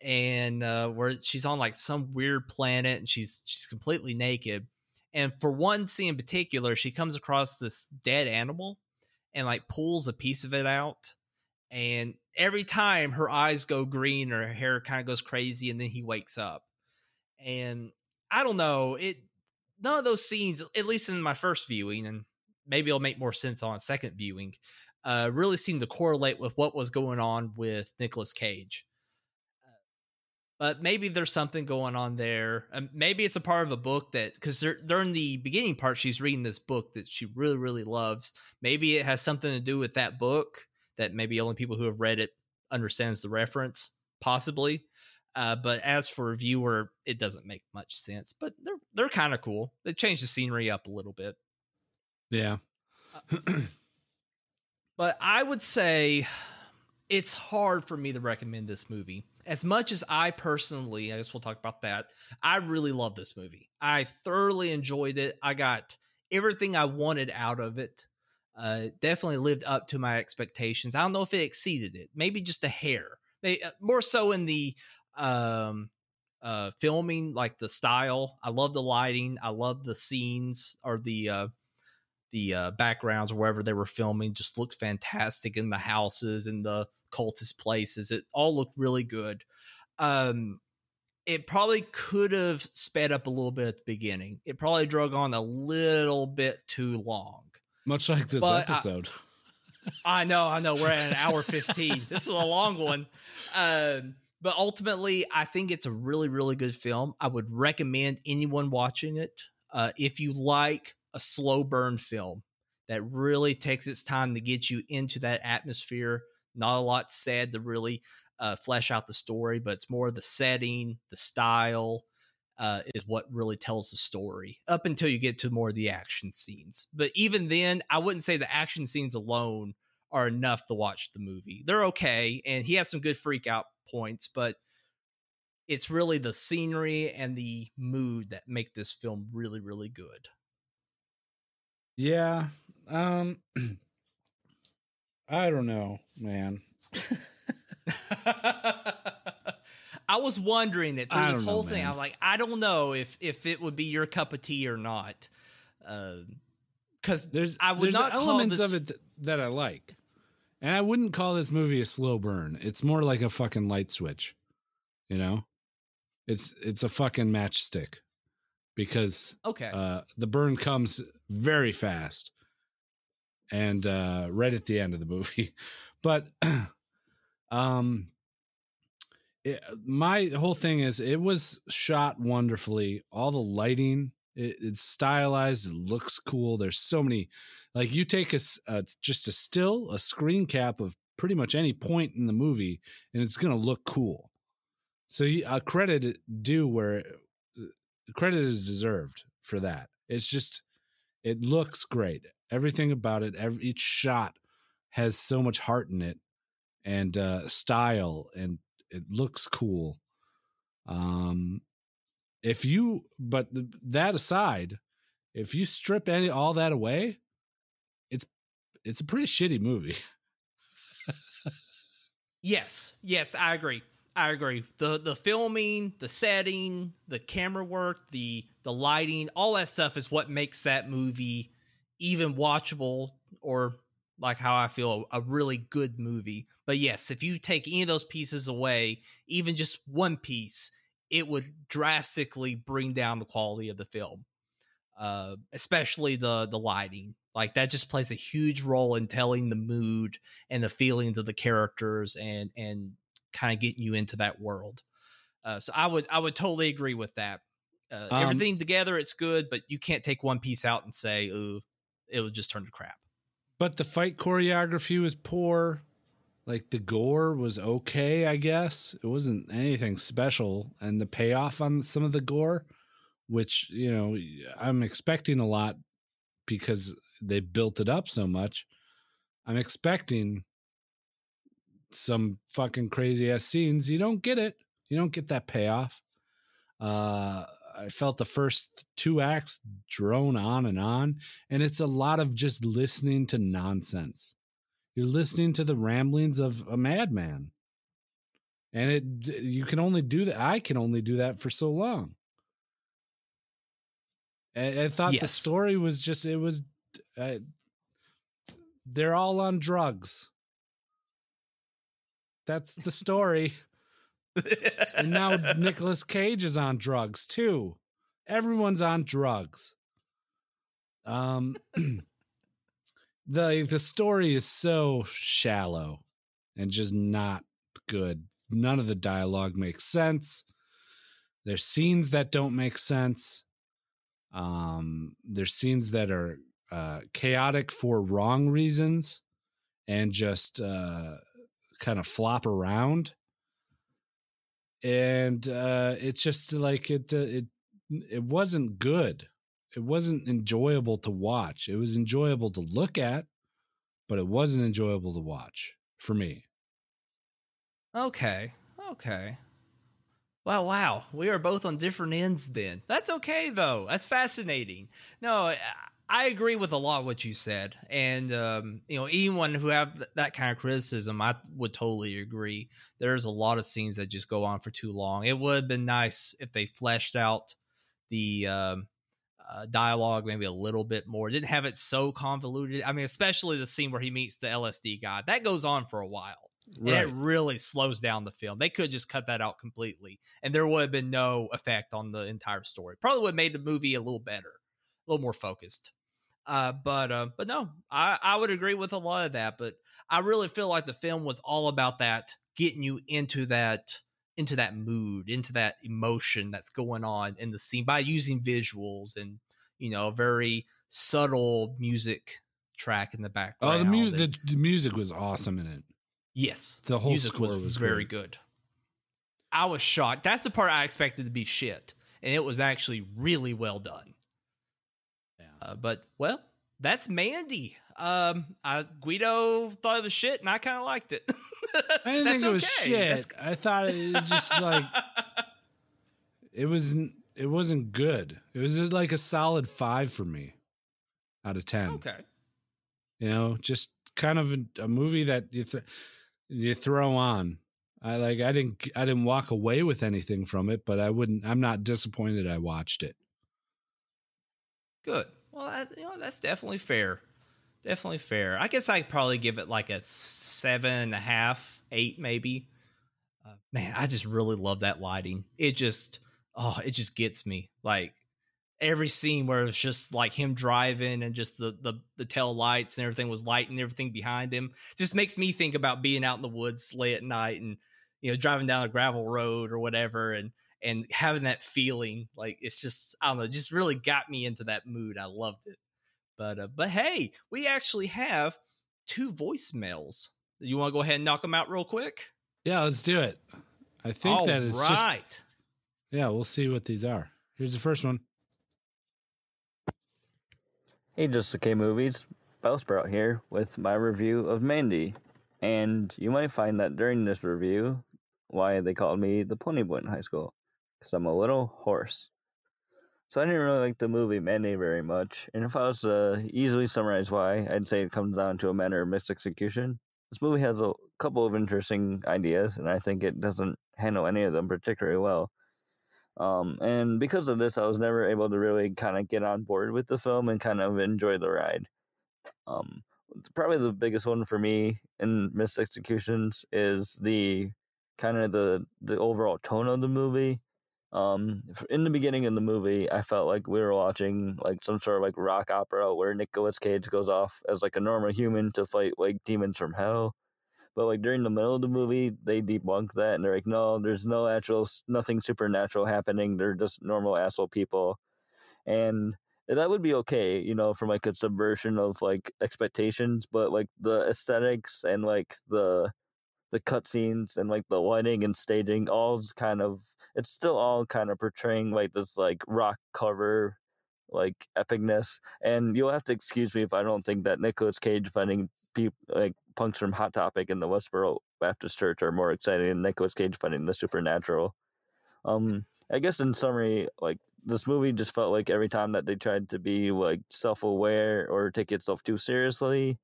and uh where she's on like some weird planet and she's she's completely naked. And for one scene in particular, she comes across this dead animal and like pulls a piece of it out. And every time her eyes go green or her hair kind of goes crazy and then he wakes up. And I don't know. It none of those scenes, at least in my first viewing, and maybe it'll make more sense on second viewing, uh, really seemed to correlate with what was going on with Nicolas Cage. Uh, But maybe there's something going on there. Um, maybe it's a part of a book that because during the beginning part, she's reading this book that she really, really loves. Maybe it has something to do with that book that maybe only people who have read it understands the reference, possibly. Uh, but as for a viewer, it doesn't make much sense. But they're they're kind of cool. They change the scenery up a little bit. Yeah. But I would say it's hard for me to recommend this movie. As much as I personally, I guess we'll talk about that. I really love this movie. I thoroughly enjoyed it. I got everything I wanted out of it. Uh, definitely lived up to my expectations. I don't know if it exceeded it. Maybe just a hair. May- uh, More so in the um, uh, filming, like the style. I love the lighting. I love the scenes or the uh, the uh, backgrounds wherever they were filming just looked fantastic in the houses and the cultist places. It all looked really good. Um, it probably could have sped up a little bit at the beginning. It probably drug on a little bit too long. Much like this But I- episode. I know, I know. We're at an hour 15. this is a long one. Um, but ultimately, I think it's a really, really good film. I would recommend anyone watching it. Uh, if you like a slow burn film that really takes its time to get you into that atmosphere, not a lot said to really uh, flesh out the story, but it's more the setting, the style, uh, is what really tells the story up until you get to more of the action scenes. But even then, I wouldn't say the action scenes alone are enough to watch the movie. They're okay, and he has some good freak out points, but it's really the scenery and the mood that make this film really, really good. Yeah. Um I don't know, man. I was wondering that through this don't know, whole thing. I'm like, I don't know if if it would be your cup of tea or not. Um Because There's I would there's not elements this- of it th- that I like. And I wouldn't call this movie a slow burn. It's more like a fucking light switch. You know? It's it's a fucking matchstick. Because okay, uh the burn comes very fast. And uh right at the end of the movie. But um it, my whole thing is it was shot wonderfully. All the lighting, it, it's stylized. It looks cool. There's so many, like you take a just a still, a screen cap of pretty much any point in the movie, and it's gonna look cool. So you, uh, credit it due where uh, credit is deserved for that. It's just it looks great. Everything about it, every each shot has so much heart in it and uh, style, and it looks cool. Um, if you, but that aside, if you strip any all that away, it's a pretty shitty movie. Yes, yes, I agree. I agree. The the filming, the setting, the camera work, the the lighting, all that stuff is what makes that movie even watchable or like how I feel a, a really good movie. But yes, if you take any of those pieces away, even just one piece, it would drastically bring down the quality of the film. Uh, especially the the lighting. Like that just plays a huge role in telling the mood and the feelings of the characters and and kind of getting you into that world. Uh, so I would I would totally agree with that. Uh, Um, everything together, it's good, but you can't take one piece out and say, "Ooh, it would just turn to crap." But the fight choreography was poor. Like the gore was okay, I guess. It wasn't anything special. And the payoff on some of the gore, which, you know, I'm expecting a lot because they built it up so much. I'm expecting some fucking crazy ass scenes. You don't get it. You don't get that payoff. Uh I felt the first two acts drone on and on, and it's a lot of just listening to nonsense. You're listening to the ramblings of a madman, and it you can only do that. I can only do that for so long. I, I thought the story was just it was. Uh, they're all on drugs. That's the story. and now Nicolas Cage is on drugs too. Everyone's on drugs. Um the the story is so shallow and just not good. None of the dialogue makes sense. There's scenes that don't make sense. Um there's scenes that are uh chaotic for wrong reasons and just uh kind of flop around and uh it's just like it uh, it it wasn't good it wasn't enjoyable to watch it was enjoyable to look at but it wasn't enjoyable to watch for me Okay. Okay. Wow, wow. We are both on different ends then. That's okay though. That's fascinating. No, I, agree with a lot of what you said. And um, you know, anyone who have th- that kind of criticism, I would totally agree. There's a lot of scenes that just go on for too long. It would have been nice if they fleshed out the um uh, dialogue maybe a little bit more. Didn't have it so convoluted. I mean, especially the scene where he meets the LSD guy. That goes on for a while and it really slows down the film. They could just cut that out completely, and there would have been no effect on the entire story. Probably would have made the movie a little better, a little more focused. Uh, but uh, but no, I I would agree with a lot of that. But I really feel like the film was all about that, getting you into that into that mood, into that emotion that's going on in the scene by using visuals and you know a very subtle music track in the background. oh the, mu- and- the, the music was awesome in it Yes, The whole music score was very great. good. I was shocked. That's the part I expected to be shit, and it was actually really well done. Uh, but well, that's Mandy. Um, I, Guido thought it was shit, and I kind of liked it. i didn't think it was shit i thought it was just like it was it wasn't good it was like a solid five for me out of ten okay. you know just kind of a, a movie that you th- you throw on i like i didn't i didn't walk away with anything from it but i wouldn't i'm not disappointed i watched it Good. Well, that, you know that's definitely fair. Definitely fair. I guess I'd probably give it like a seven and a half, eight maybe. Uh, man, I just really love that lighting. It just, oh, it just gets me. Like every scene where it's just like him driving and just the the the tail lights and everything was light and everything behind him just makes me think about being out in the woods late at night and you know driving down a gravel road or whatever and and having that feeling like it's just I don't know, just really got me into that mood. I loved it. But uh, but hey, we actually have two voicemails. You want to go ahead and knock them out real quick? yeah let's do it i think All that it's just right. yeah we'll see what these are here's the first one Hey, Just Okay Movies, Bellsprout here with my review of Mandy. And you might find that during this review, why they called me the Pony Boy in high school, because I'm a little hoarse. So I didn't really like the movie Mandy very much, and if I was to easily summarize why, I'd say it comes down to a matter of misexecution. This movie has a couple of interesting ideas, and I think it doesn't handle any of them particularly well. Um, and because of this, I was never able to really kind of get on board with the film and kind of enjoy the ride. Um, probably the biggest one for me in missed executions is the kind of the the overall tone of the movie. Um, in the beginning of the movie, I felt like we were watching like some sort of like rock opera where Nicolas Cage goes off as like a normal human to fight like demons from hell. But like during the middle of the movie, they debunk that and they're like, no, there's no actual, nothing supernatural happening. They're just normal asshole people, and that would be okay, you know, from like a subversion of like expectations. But like the aesthetics and like the the cutscenes and like the lighting and staging, all's kind of it's still all kind of portraying like this like rock cover like epicness. And you'll have to excuse me if I don't think that Nicolas Cage fighting people like punks from Hot Topic in the Westboro Baptist Church are more exciting than Nicolas Cage fighting the supernatural. Um, I guess in summary, like this movie just felt like every time that they tried to be like self-aware or take itself too seriously,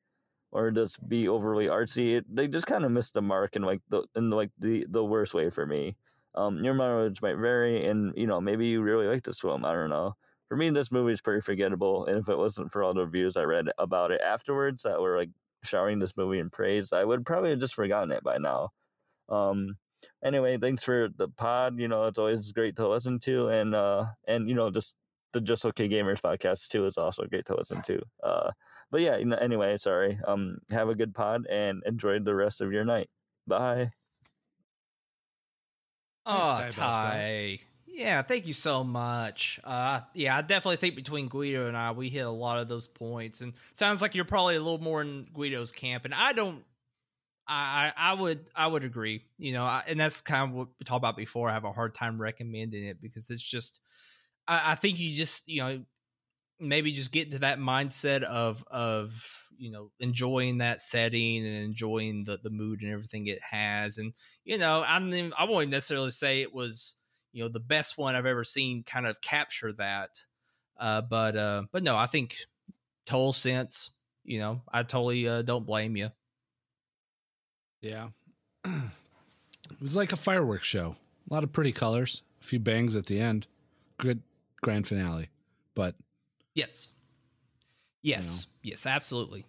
or just be overly artsy, it, they just kind of missed the mark in like the in like the the worst way for me. Um, your mileage might vary, and you know maybe you really like this film. I don't know. For me, this movie is pretty forgettable, and if it wasn't for all the reviews I read about it afterwards that were like showering this movie in praise, I would probably have just forgotten it by now. Um, anyway, thanks for the pod. You know, it's always great to listen to, and uh, and you know, just the Just Okay Gamers podcast too is also great to listen to. Uh, but yeah, anyway, sorry. Um, have a good pod and enjoy the rest of your night. Bye. Oh, Ty Ty. Yeah, thank you so much. Uh, yeah, I definitely think between Guido and I, we hit a lot of those points, and sounds like you're probably a little more in Guido's camp. And I don't, I, I I would, I would agree. You know, I, and that's kind of what we talked about before. I have a hard time recommending it because it's just, I, I think you just, you know, maybe just get to that mindset of of you know enjoying that setting and enjoying the the mood and everything it has and you know i i won't necessarily say it was you know the best one i've ever seen kind of capture that uh but uh but no i think total sense you know i totally uh, don't blame you Yeah. it was like a fireworks show. A lot of pretty colors, a few bangs at the end. Good grand finale. But yes yes yes absolutely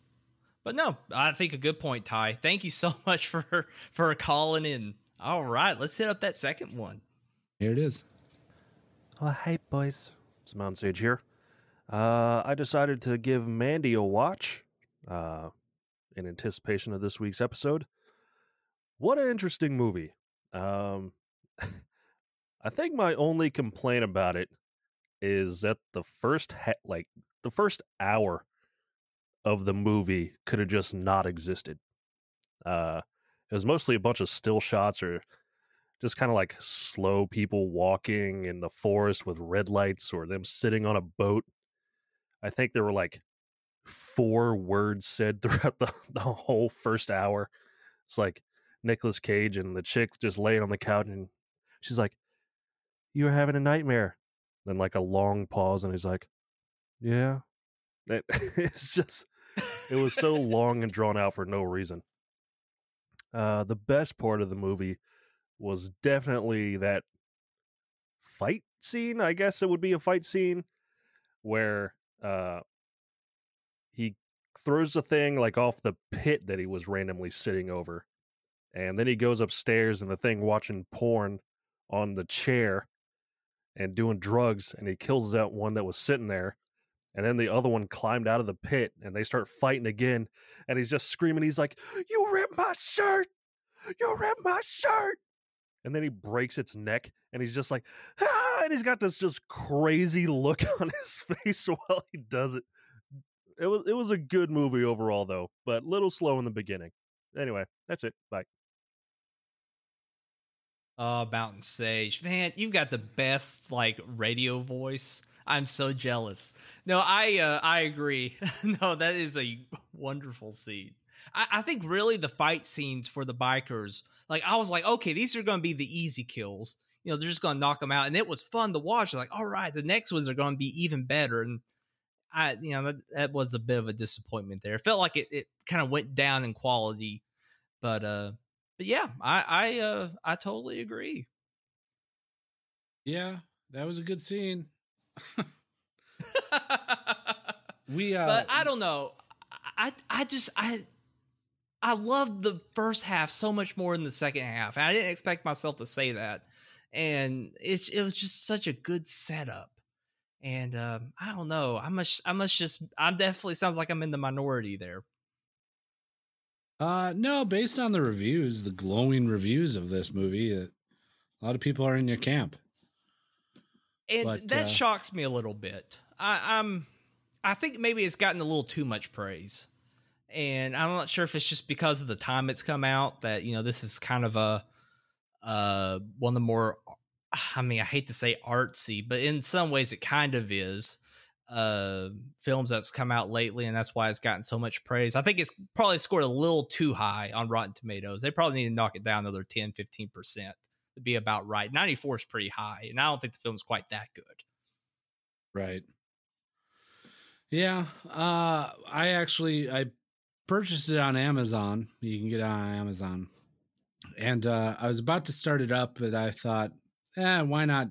but no i think a good point ty thank you so much for for calling in all right let's hit up that second one here it is. Oh, hey, boys. It's Mountain Sage here. Uh, I decided to give Mandy a watch uh, in anticipation of this week's episode. What an interesting movie. Um, I think my only complaint about it is that the first ha- like the first hour of the movie could have just not existed. Uh, it was mostly a bunch of still shots or just kind of like slow people walking in the forest with red lights or them sitting on a boat. I think there were like four words said throughout the, the whole first hour. It's like Nicolas Cage and the chick just laying on the couch and she's like, You're having a nightmare. Then like a long pause and he's like, Yeah. It- it's just it was so long and drawn out for no reason. Uh the best part of the movie was definitely that fight scene. I guess it would be a fight scene where uh he throws the thing like off the pit that he was randomly sitting over. And then he goes upstairs and the thing watching porn on the chair and doing drugs and he kills that one that was sitting there. And then the other one climbed out of the pit and they start fighting again. And he's just screaming. He's like, You ripped my shirt! You ripped my shirt! and then he breaks its neck and he's just like ah! and he's got this just crazy look on his face while he does it it was it was a good movie overall though but a little slow in the beginning anyway that's it bye Oh, Mountain Sage. Man, you've got the best like radio voice. I'm so jealous. No, I uh, I agree. no, that is a wonderful scene. I, I think really the fight scenes for the bikers, like I was like, okay, these are going to be the easy kills. You know, they're just going to knock them out, and it was fun to watch. Like, all right, the next ones are going to be even better. And I, you know, that, that was a bit of a disappointment there. It felt like it, it kind of went down in quality, but uh, but yeah, I I uh I totally agree. Yeah, that was a good scene. We uh but I don't know. I I just I I loved the first half so much more than the second half. And I didn't expect myself to say that. and it's it was just such a good setup. And um, I don't know, I must I must just I'm definitely sounds like I'm in the minority there. Uh, no, based on the reviews, the glowing reviews of this movie, uh, a lot of people are in your camp. and But, that uh, shocks me a little bit. I, I'm, I think maybe it's gotten a little too much praise, and I'm not sure if it's just because of the time it's come out that you know this is kind of a, uh, one of the more, I mean, I hate to say artsy, but in some ways it kind of is. Uh, films that's come out lately, and that's why it's gotten so much praise. I think it's probably scored a little too high on Rotten Tomatoes. They probably need to knock it down another 10, 15 percent to be about right. 94 is pretty high, and I don't think the film's quite that good. Right. Yeah. Uh I actually I purchased it on Amazon. You can get it on Amazon. And uh I was about to start it up, but I thought, eh, why not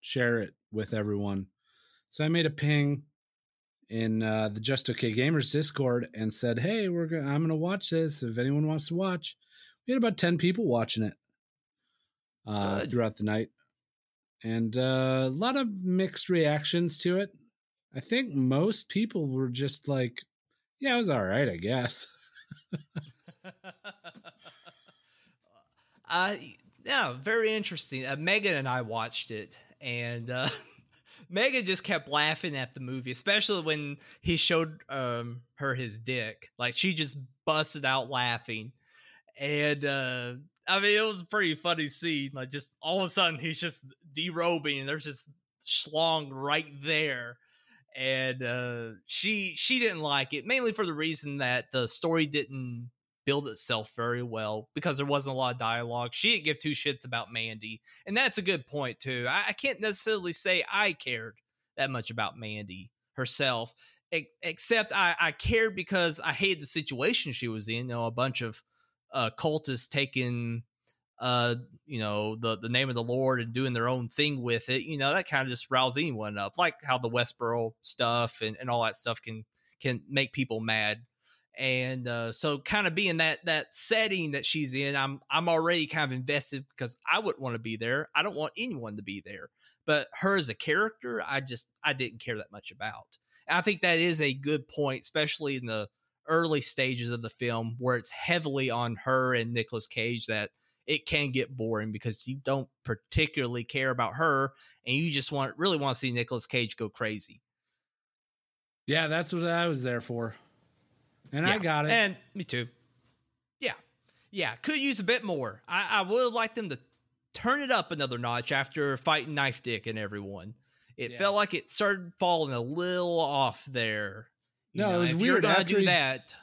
share it with everyone? So I made a ping in uh the Just Okay Gamers Discord and said, Hey, we're gonna I'm gonna watch this. If anyone wants to watch. We had about 10 people watching it uh throughout the night. And uh, a lot of mixed reactions to it. I think most people were just like, yeah, it was all right, I guess. uh, yeah, very interesting. Uh, Megan and I watched it, and uh, Megan just kept laughing at the movie, especially when he showed um, her his dick. Like she just busted out laughing, and uh, I mean, it was a pretty funny scene. Like just all of a sudden, he's just derobing, and there's just schlong right there. And uh, she she didn't like it mainly for the reason that the story didn't build itself very well because there wasn't a lot of dialogue. She didn't give two shits about Mandy, and that's a good point too. I, I can't necessarily say I cared that much about Mandy herself, e- except I, I cared because I hated the situation she was in. You know, a bunch of uh, cultists taking uh you know the the name of the lord and doing their own thing with it you know that kind of just rouses anyone up like how the westboro stuff and, and all that stuff can can make people mad and uh, so kind of being that that setting that she's in i'm i'm already kind of invested because i wouldn't want to be there i don't want anyone to be there but her as a character i just i didn't care that much about and i think that is a good point especially in the early stages of the film where it's heavily on her and Nicolas Cage that it can get boring because you don't particularly care about her and you just want really want to see Nicolas Cage go crazy. Yeah, that's what I was there for. And I got it. And me too. Yeah. Yeah. Could use a bit more. I, I would like them to turn it up another notch after fighting Knife Dick and everyone. It Yeah. felt like it started falling a little off there. You No, it was if you're weird. After do he- that.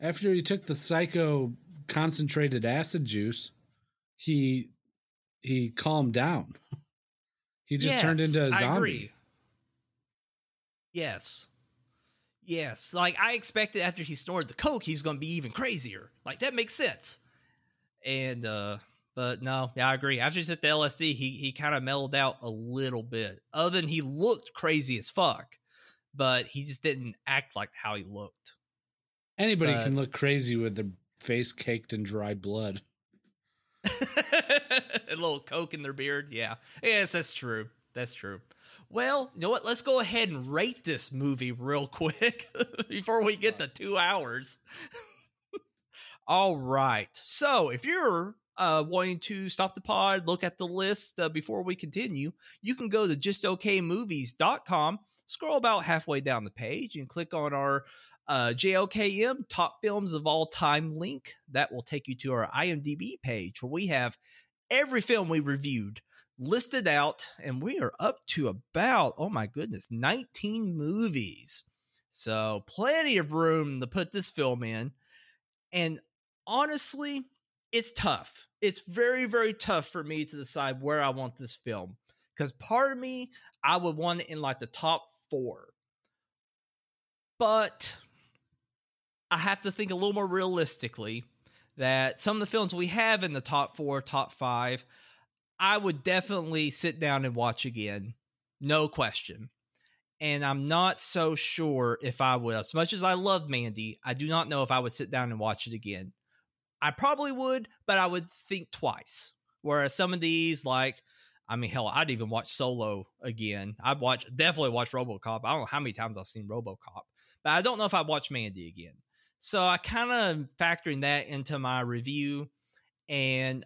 After he took the psycho concentrated acid juice, he he calmed down. He just turned into a zombie. agree. Yes. Yes. Like I expected after he snorted the coke, he's gonna be even crazier. Like that makes sense. And uh but no, yeah, I agree. After he took the LSD, he he kind of mellowed out a little bit. Other than he looked crazy as fuck, but he just didn't act like how he looked. Anybody But- can look crazy with their face caked in dried blood. a little coke in their beard. Yeah. Yes, that's true. That's true. Well, you know what? Let's go ahead and rate this movie real quick before we get to two hours. All right. So if you're uh, wanting to stop the pod, look at the list uh, before we continue, you can go to justokmovies.com, scroll about halfway down the page, and click on our uh, JOKM Top Films of All Time link. That will take you to our IMDb page where we have every film we reviewed listed out, and we are up to about, oh my goodness, 19 movies. So, plenty of room to put this film in. And honestly, it's tough. It's very, very tough for me to decide where I want this film. Because part of me, I would want it in like the top four. But I have to think a little more realistically that some of the films we have in the top four, top five, I would definitely sit down and watch again. No question. And I'm not so sure if I would. As much as I love Mandy, I do not know if I would sit down and watch it again. I probably would, but I would think twice. Whereas some of these, like I mean, hell, I'd even watch Solo again. I'd watch definitely watch RoboCop. I don't know how many times I've seen RoboCop, but I don't know if I'd watch Mandy again. So I kind of factoring that into my review, and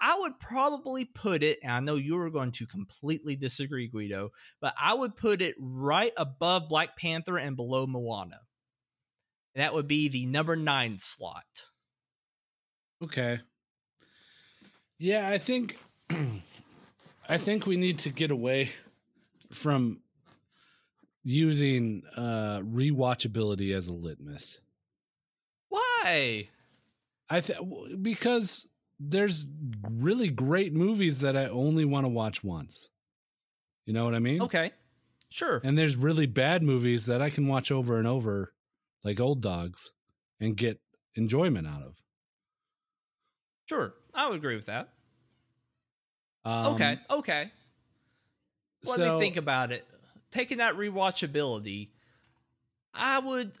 I would probably put it. And I know you were going to completely disagree, Guido, but I would put it right above Black Panther and below Moana. And that would be the number nine slot. Okay. Yeah, I think I think we need to get away from using uh rewatchability as a litmus. Why? I th- because there's really great movies that I only want to watch once. You know what I mean? Okay. Sure. And there's really bad movies that I can watch over and over like old dogs and get enjoyment out of. Sure. I would agree with that. Um, okay. Okay. Let so- me think about it. Taking that rewatchability, I would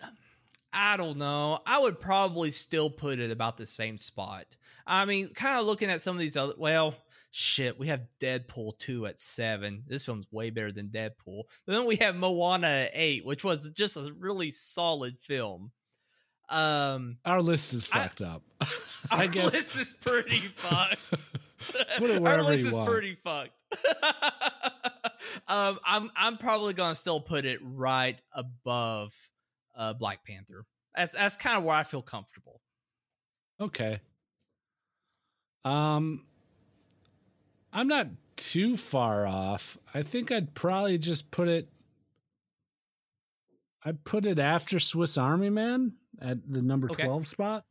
I don't know. I would probably still put it about the same spot. I mean, kind of looking at some of these other well, shit, we have Deadpool 2 at 7. This film's way better than Deadpool. then we have Moana at 8, which was just a really solid film. Um Our list is I- fucked up. our I guess list is pretty fucked. Put it wherever Our list you is want. pretty fucked. um, I'm I'm probably gonna still put it right above uh, Black Panther. That's that's kind of where I feel comfortable. Okay. Um I'm not too far off. I think I'd probably just put it I'd put it after Swiss Army Man at the number Okay. 12 spot.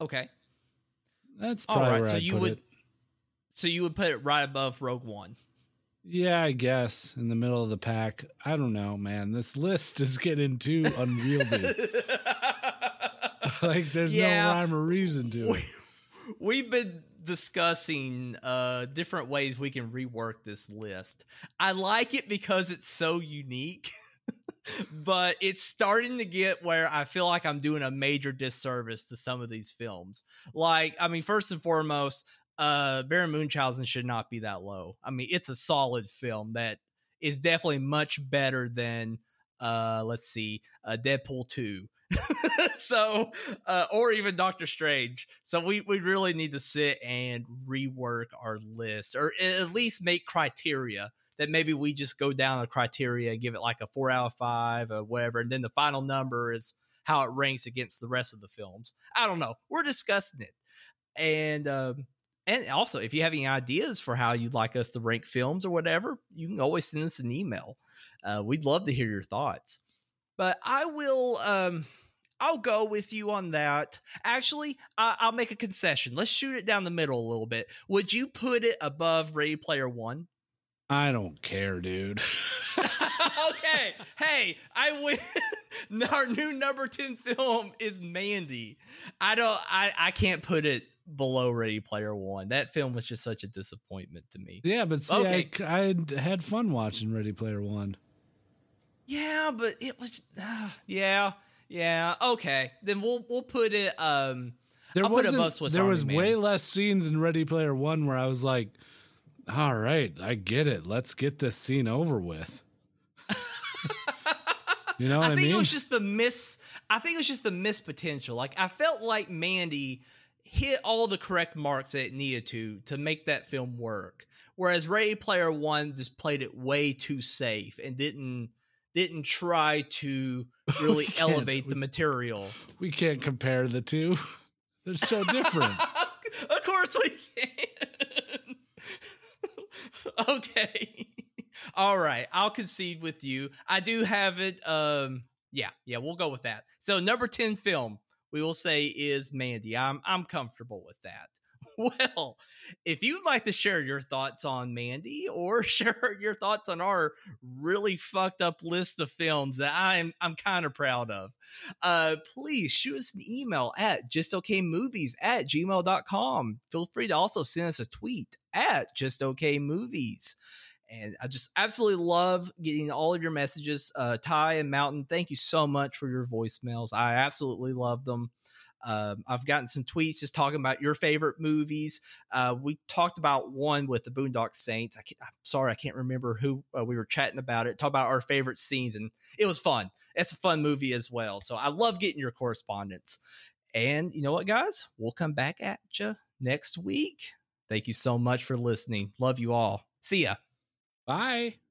Okay, That's all probably right. where So I'd you would it. so you would put it right above Rogue One. Yeah, I guess in the middle of the pack. I don't know, man. This list is getting too unwieldy. like there's Yeah. no rhyme or reason to it. we, we've been discussing uh different ways we can rework this list. I like it because it's so unique. but it's starting to get where I feel like I'm doing a major disservice to some of these films. Like, I mean, first and foremost, uh Baron Munchausen should not be that low. I mean, it's a solid film that is definitely much better than uh let's see, uh Deadpool 2. so uh, or even Doctor Strange. So we we really need to sit and rework our list, or at least make criteria that maybe we just go down a criteria, give it like a four out of five or whatever, and then the final number is how it ranks against the rest of the films. I don't know. We're discussing it, and um, and also if you have any ideas for how you'd like us to rank films or whatever, you can always send us an email. Uh, we'd love to hear your thoughts. But I will. Um, I'll go with you on that. Actually, I I'll make a concession. Let's shoot it down the middle a little bit. Would you put it above Ready Player One? I don't care, dude. okay. Hey, I win. Our new number 10 film is Mandy. I don't I I can't put it below Ready Player One. That film was just such a disappointment to me. yeah, but see, Okay. I, I had fun watching Ready Player One. Yeah, but it was uh, yeah. Yeah. Okay. Then we'll we'll put it um There I'll put it wasn't. there Army was Man. way less scenes in Ready Player One where I was like, "All right, I get it. Let's get this scene over with." you know what I, I think mean? it was just the miss. I think it was just the miss potential. Like I felt like Mandy hit all the correct marks that it needed to to make that film work. Whereas Ready Player One just played it way too safe and didn't didn't try to really elevate the we- material. we can't compare the two. They're so different. of course we can. okay. All right. I'll concede with you. I do have it. Um, yeah, yeah, we'll go with that. So number 10 film, we will say is Mandy. I'm I'm comfortable with that. Well, if you'd like to share your thoughts on Mandy or share your thoughts on our really fucked up list of films that I'm I'm kind of proud of, uh, please shoot us an email at justokmovies at gmail.com. Feel free to also send us a tweet at justokmovies. And I just absolutely love getting all of your messages. Uh, Ty and Mountain, thank you so much for your voicemails. I absolutely love them. Um, I've gotten some tweets just talking about your favorite movies. Uh, we talked about one with the Boondock Saints. I am sorry, I can't remember who uh, we were chatting about it. Talk about our favorite scenes, and it was fun. It's a fun movie as well. So I love getting your correspondence. And you know what, guys? We'll come back at you next week. Thank you so much for listening. Love you all. See ya. Bye.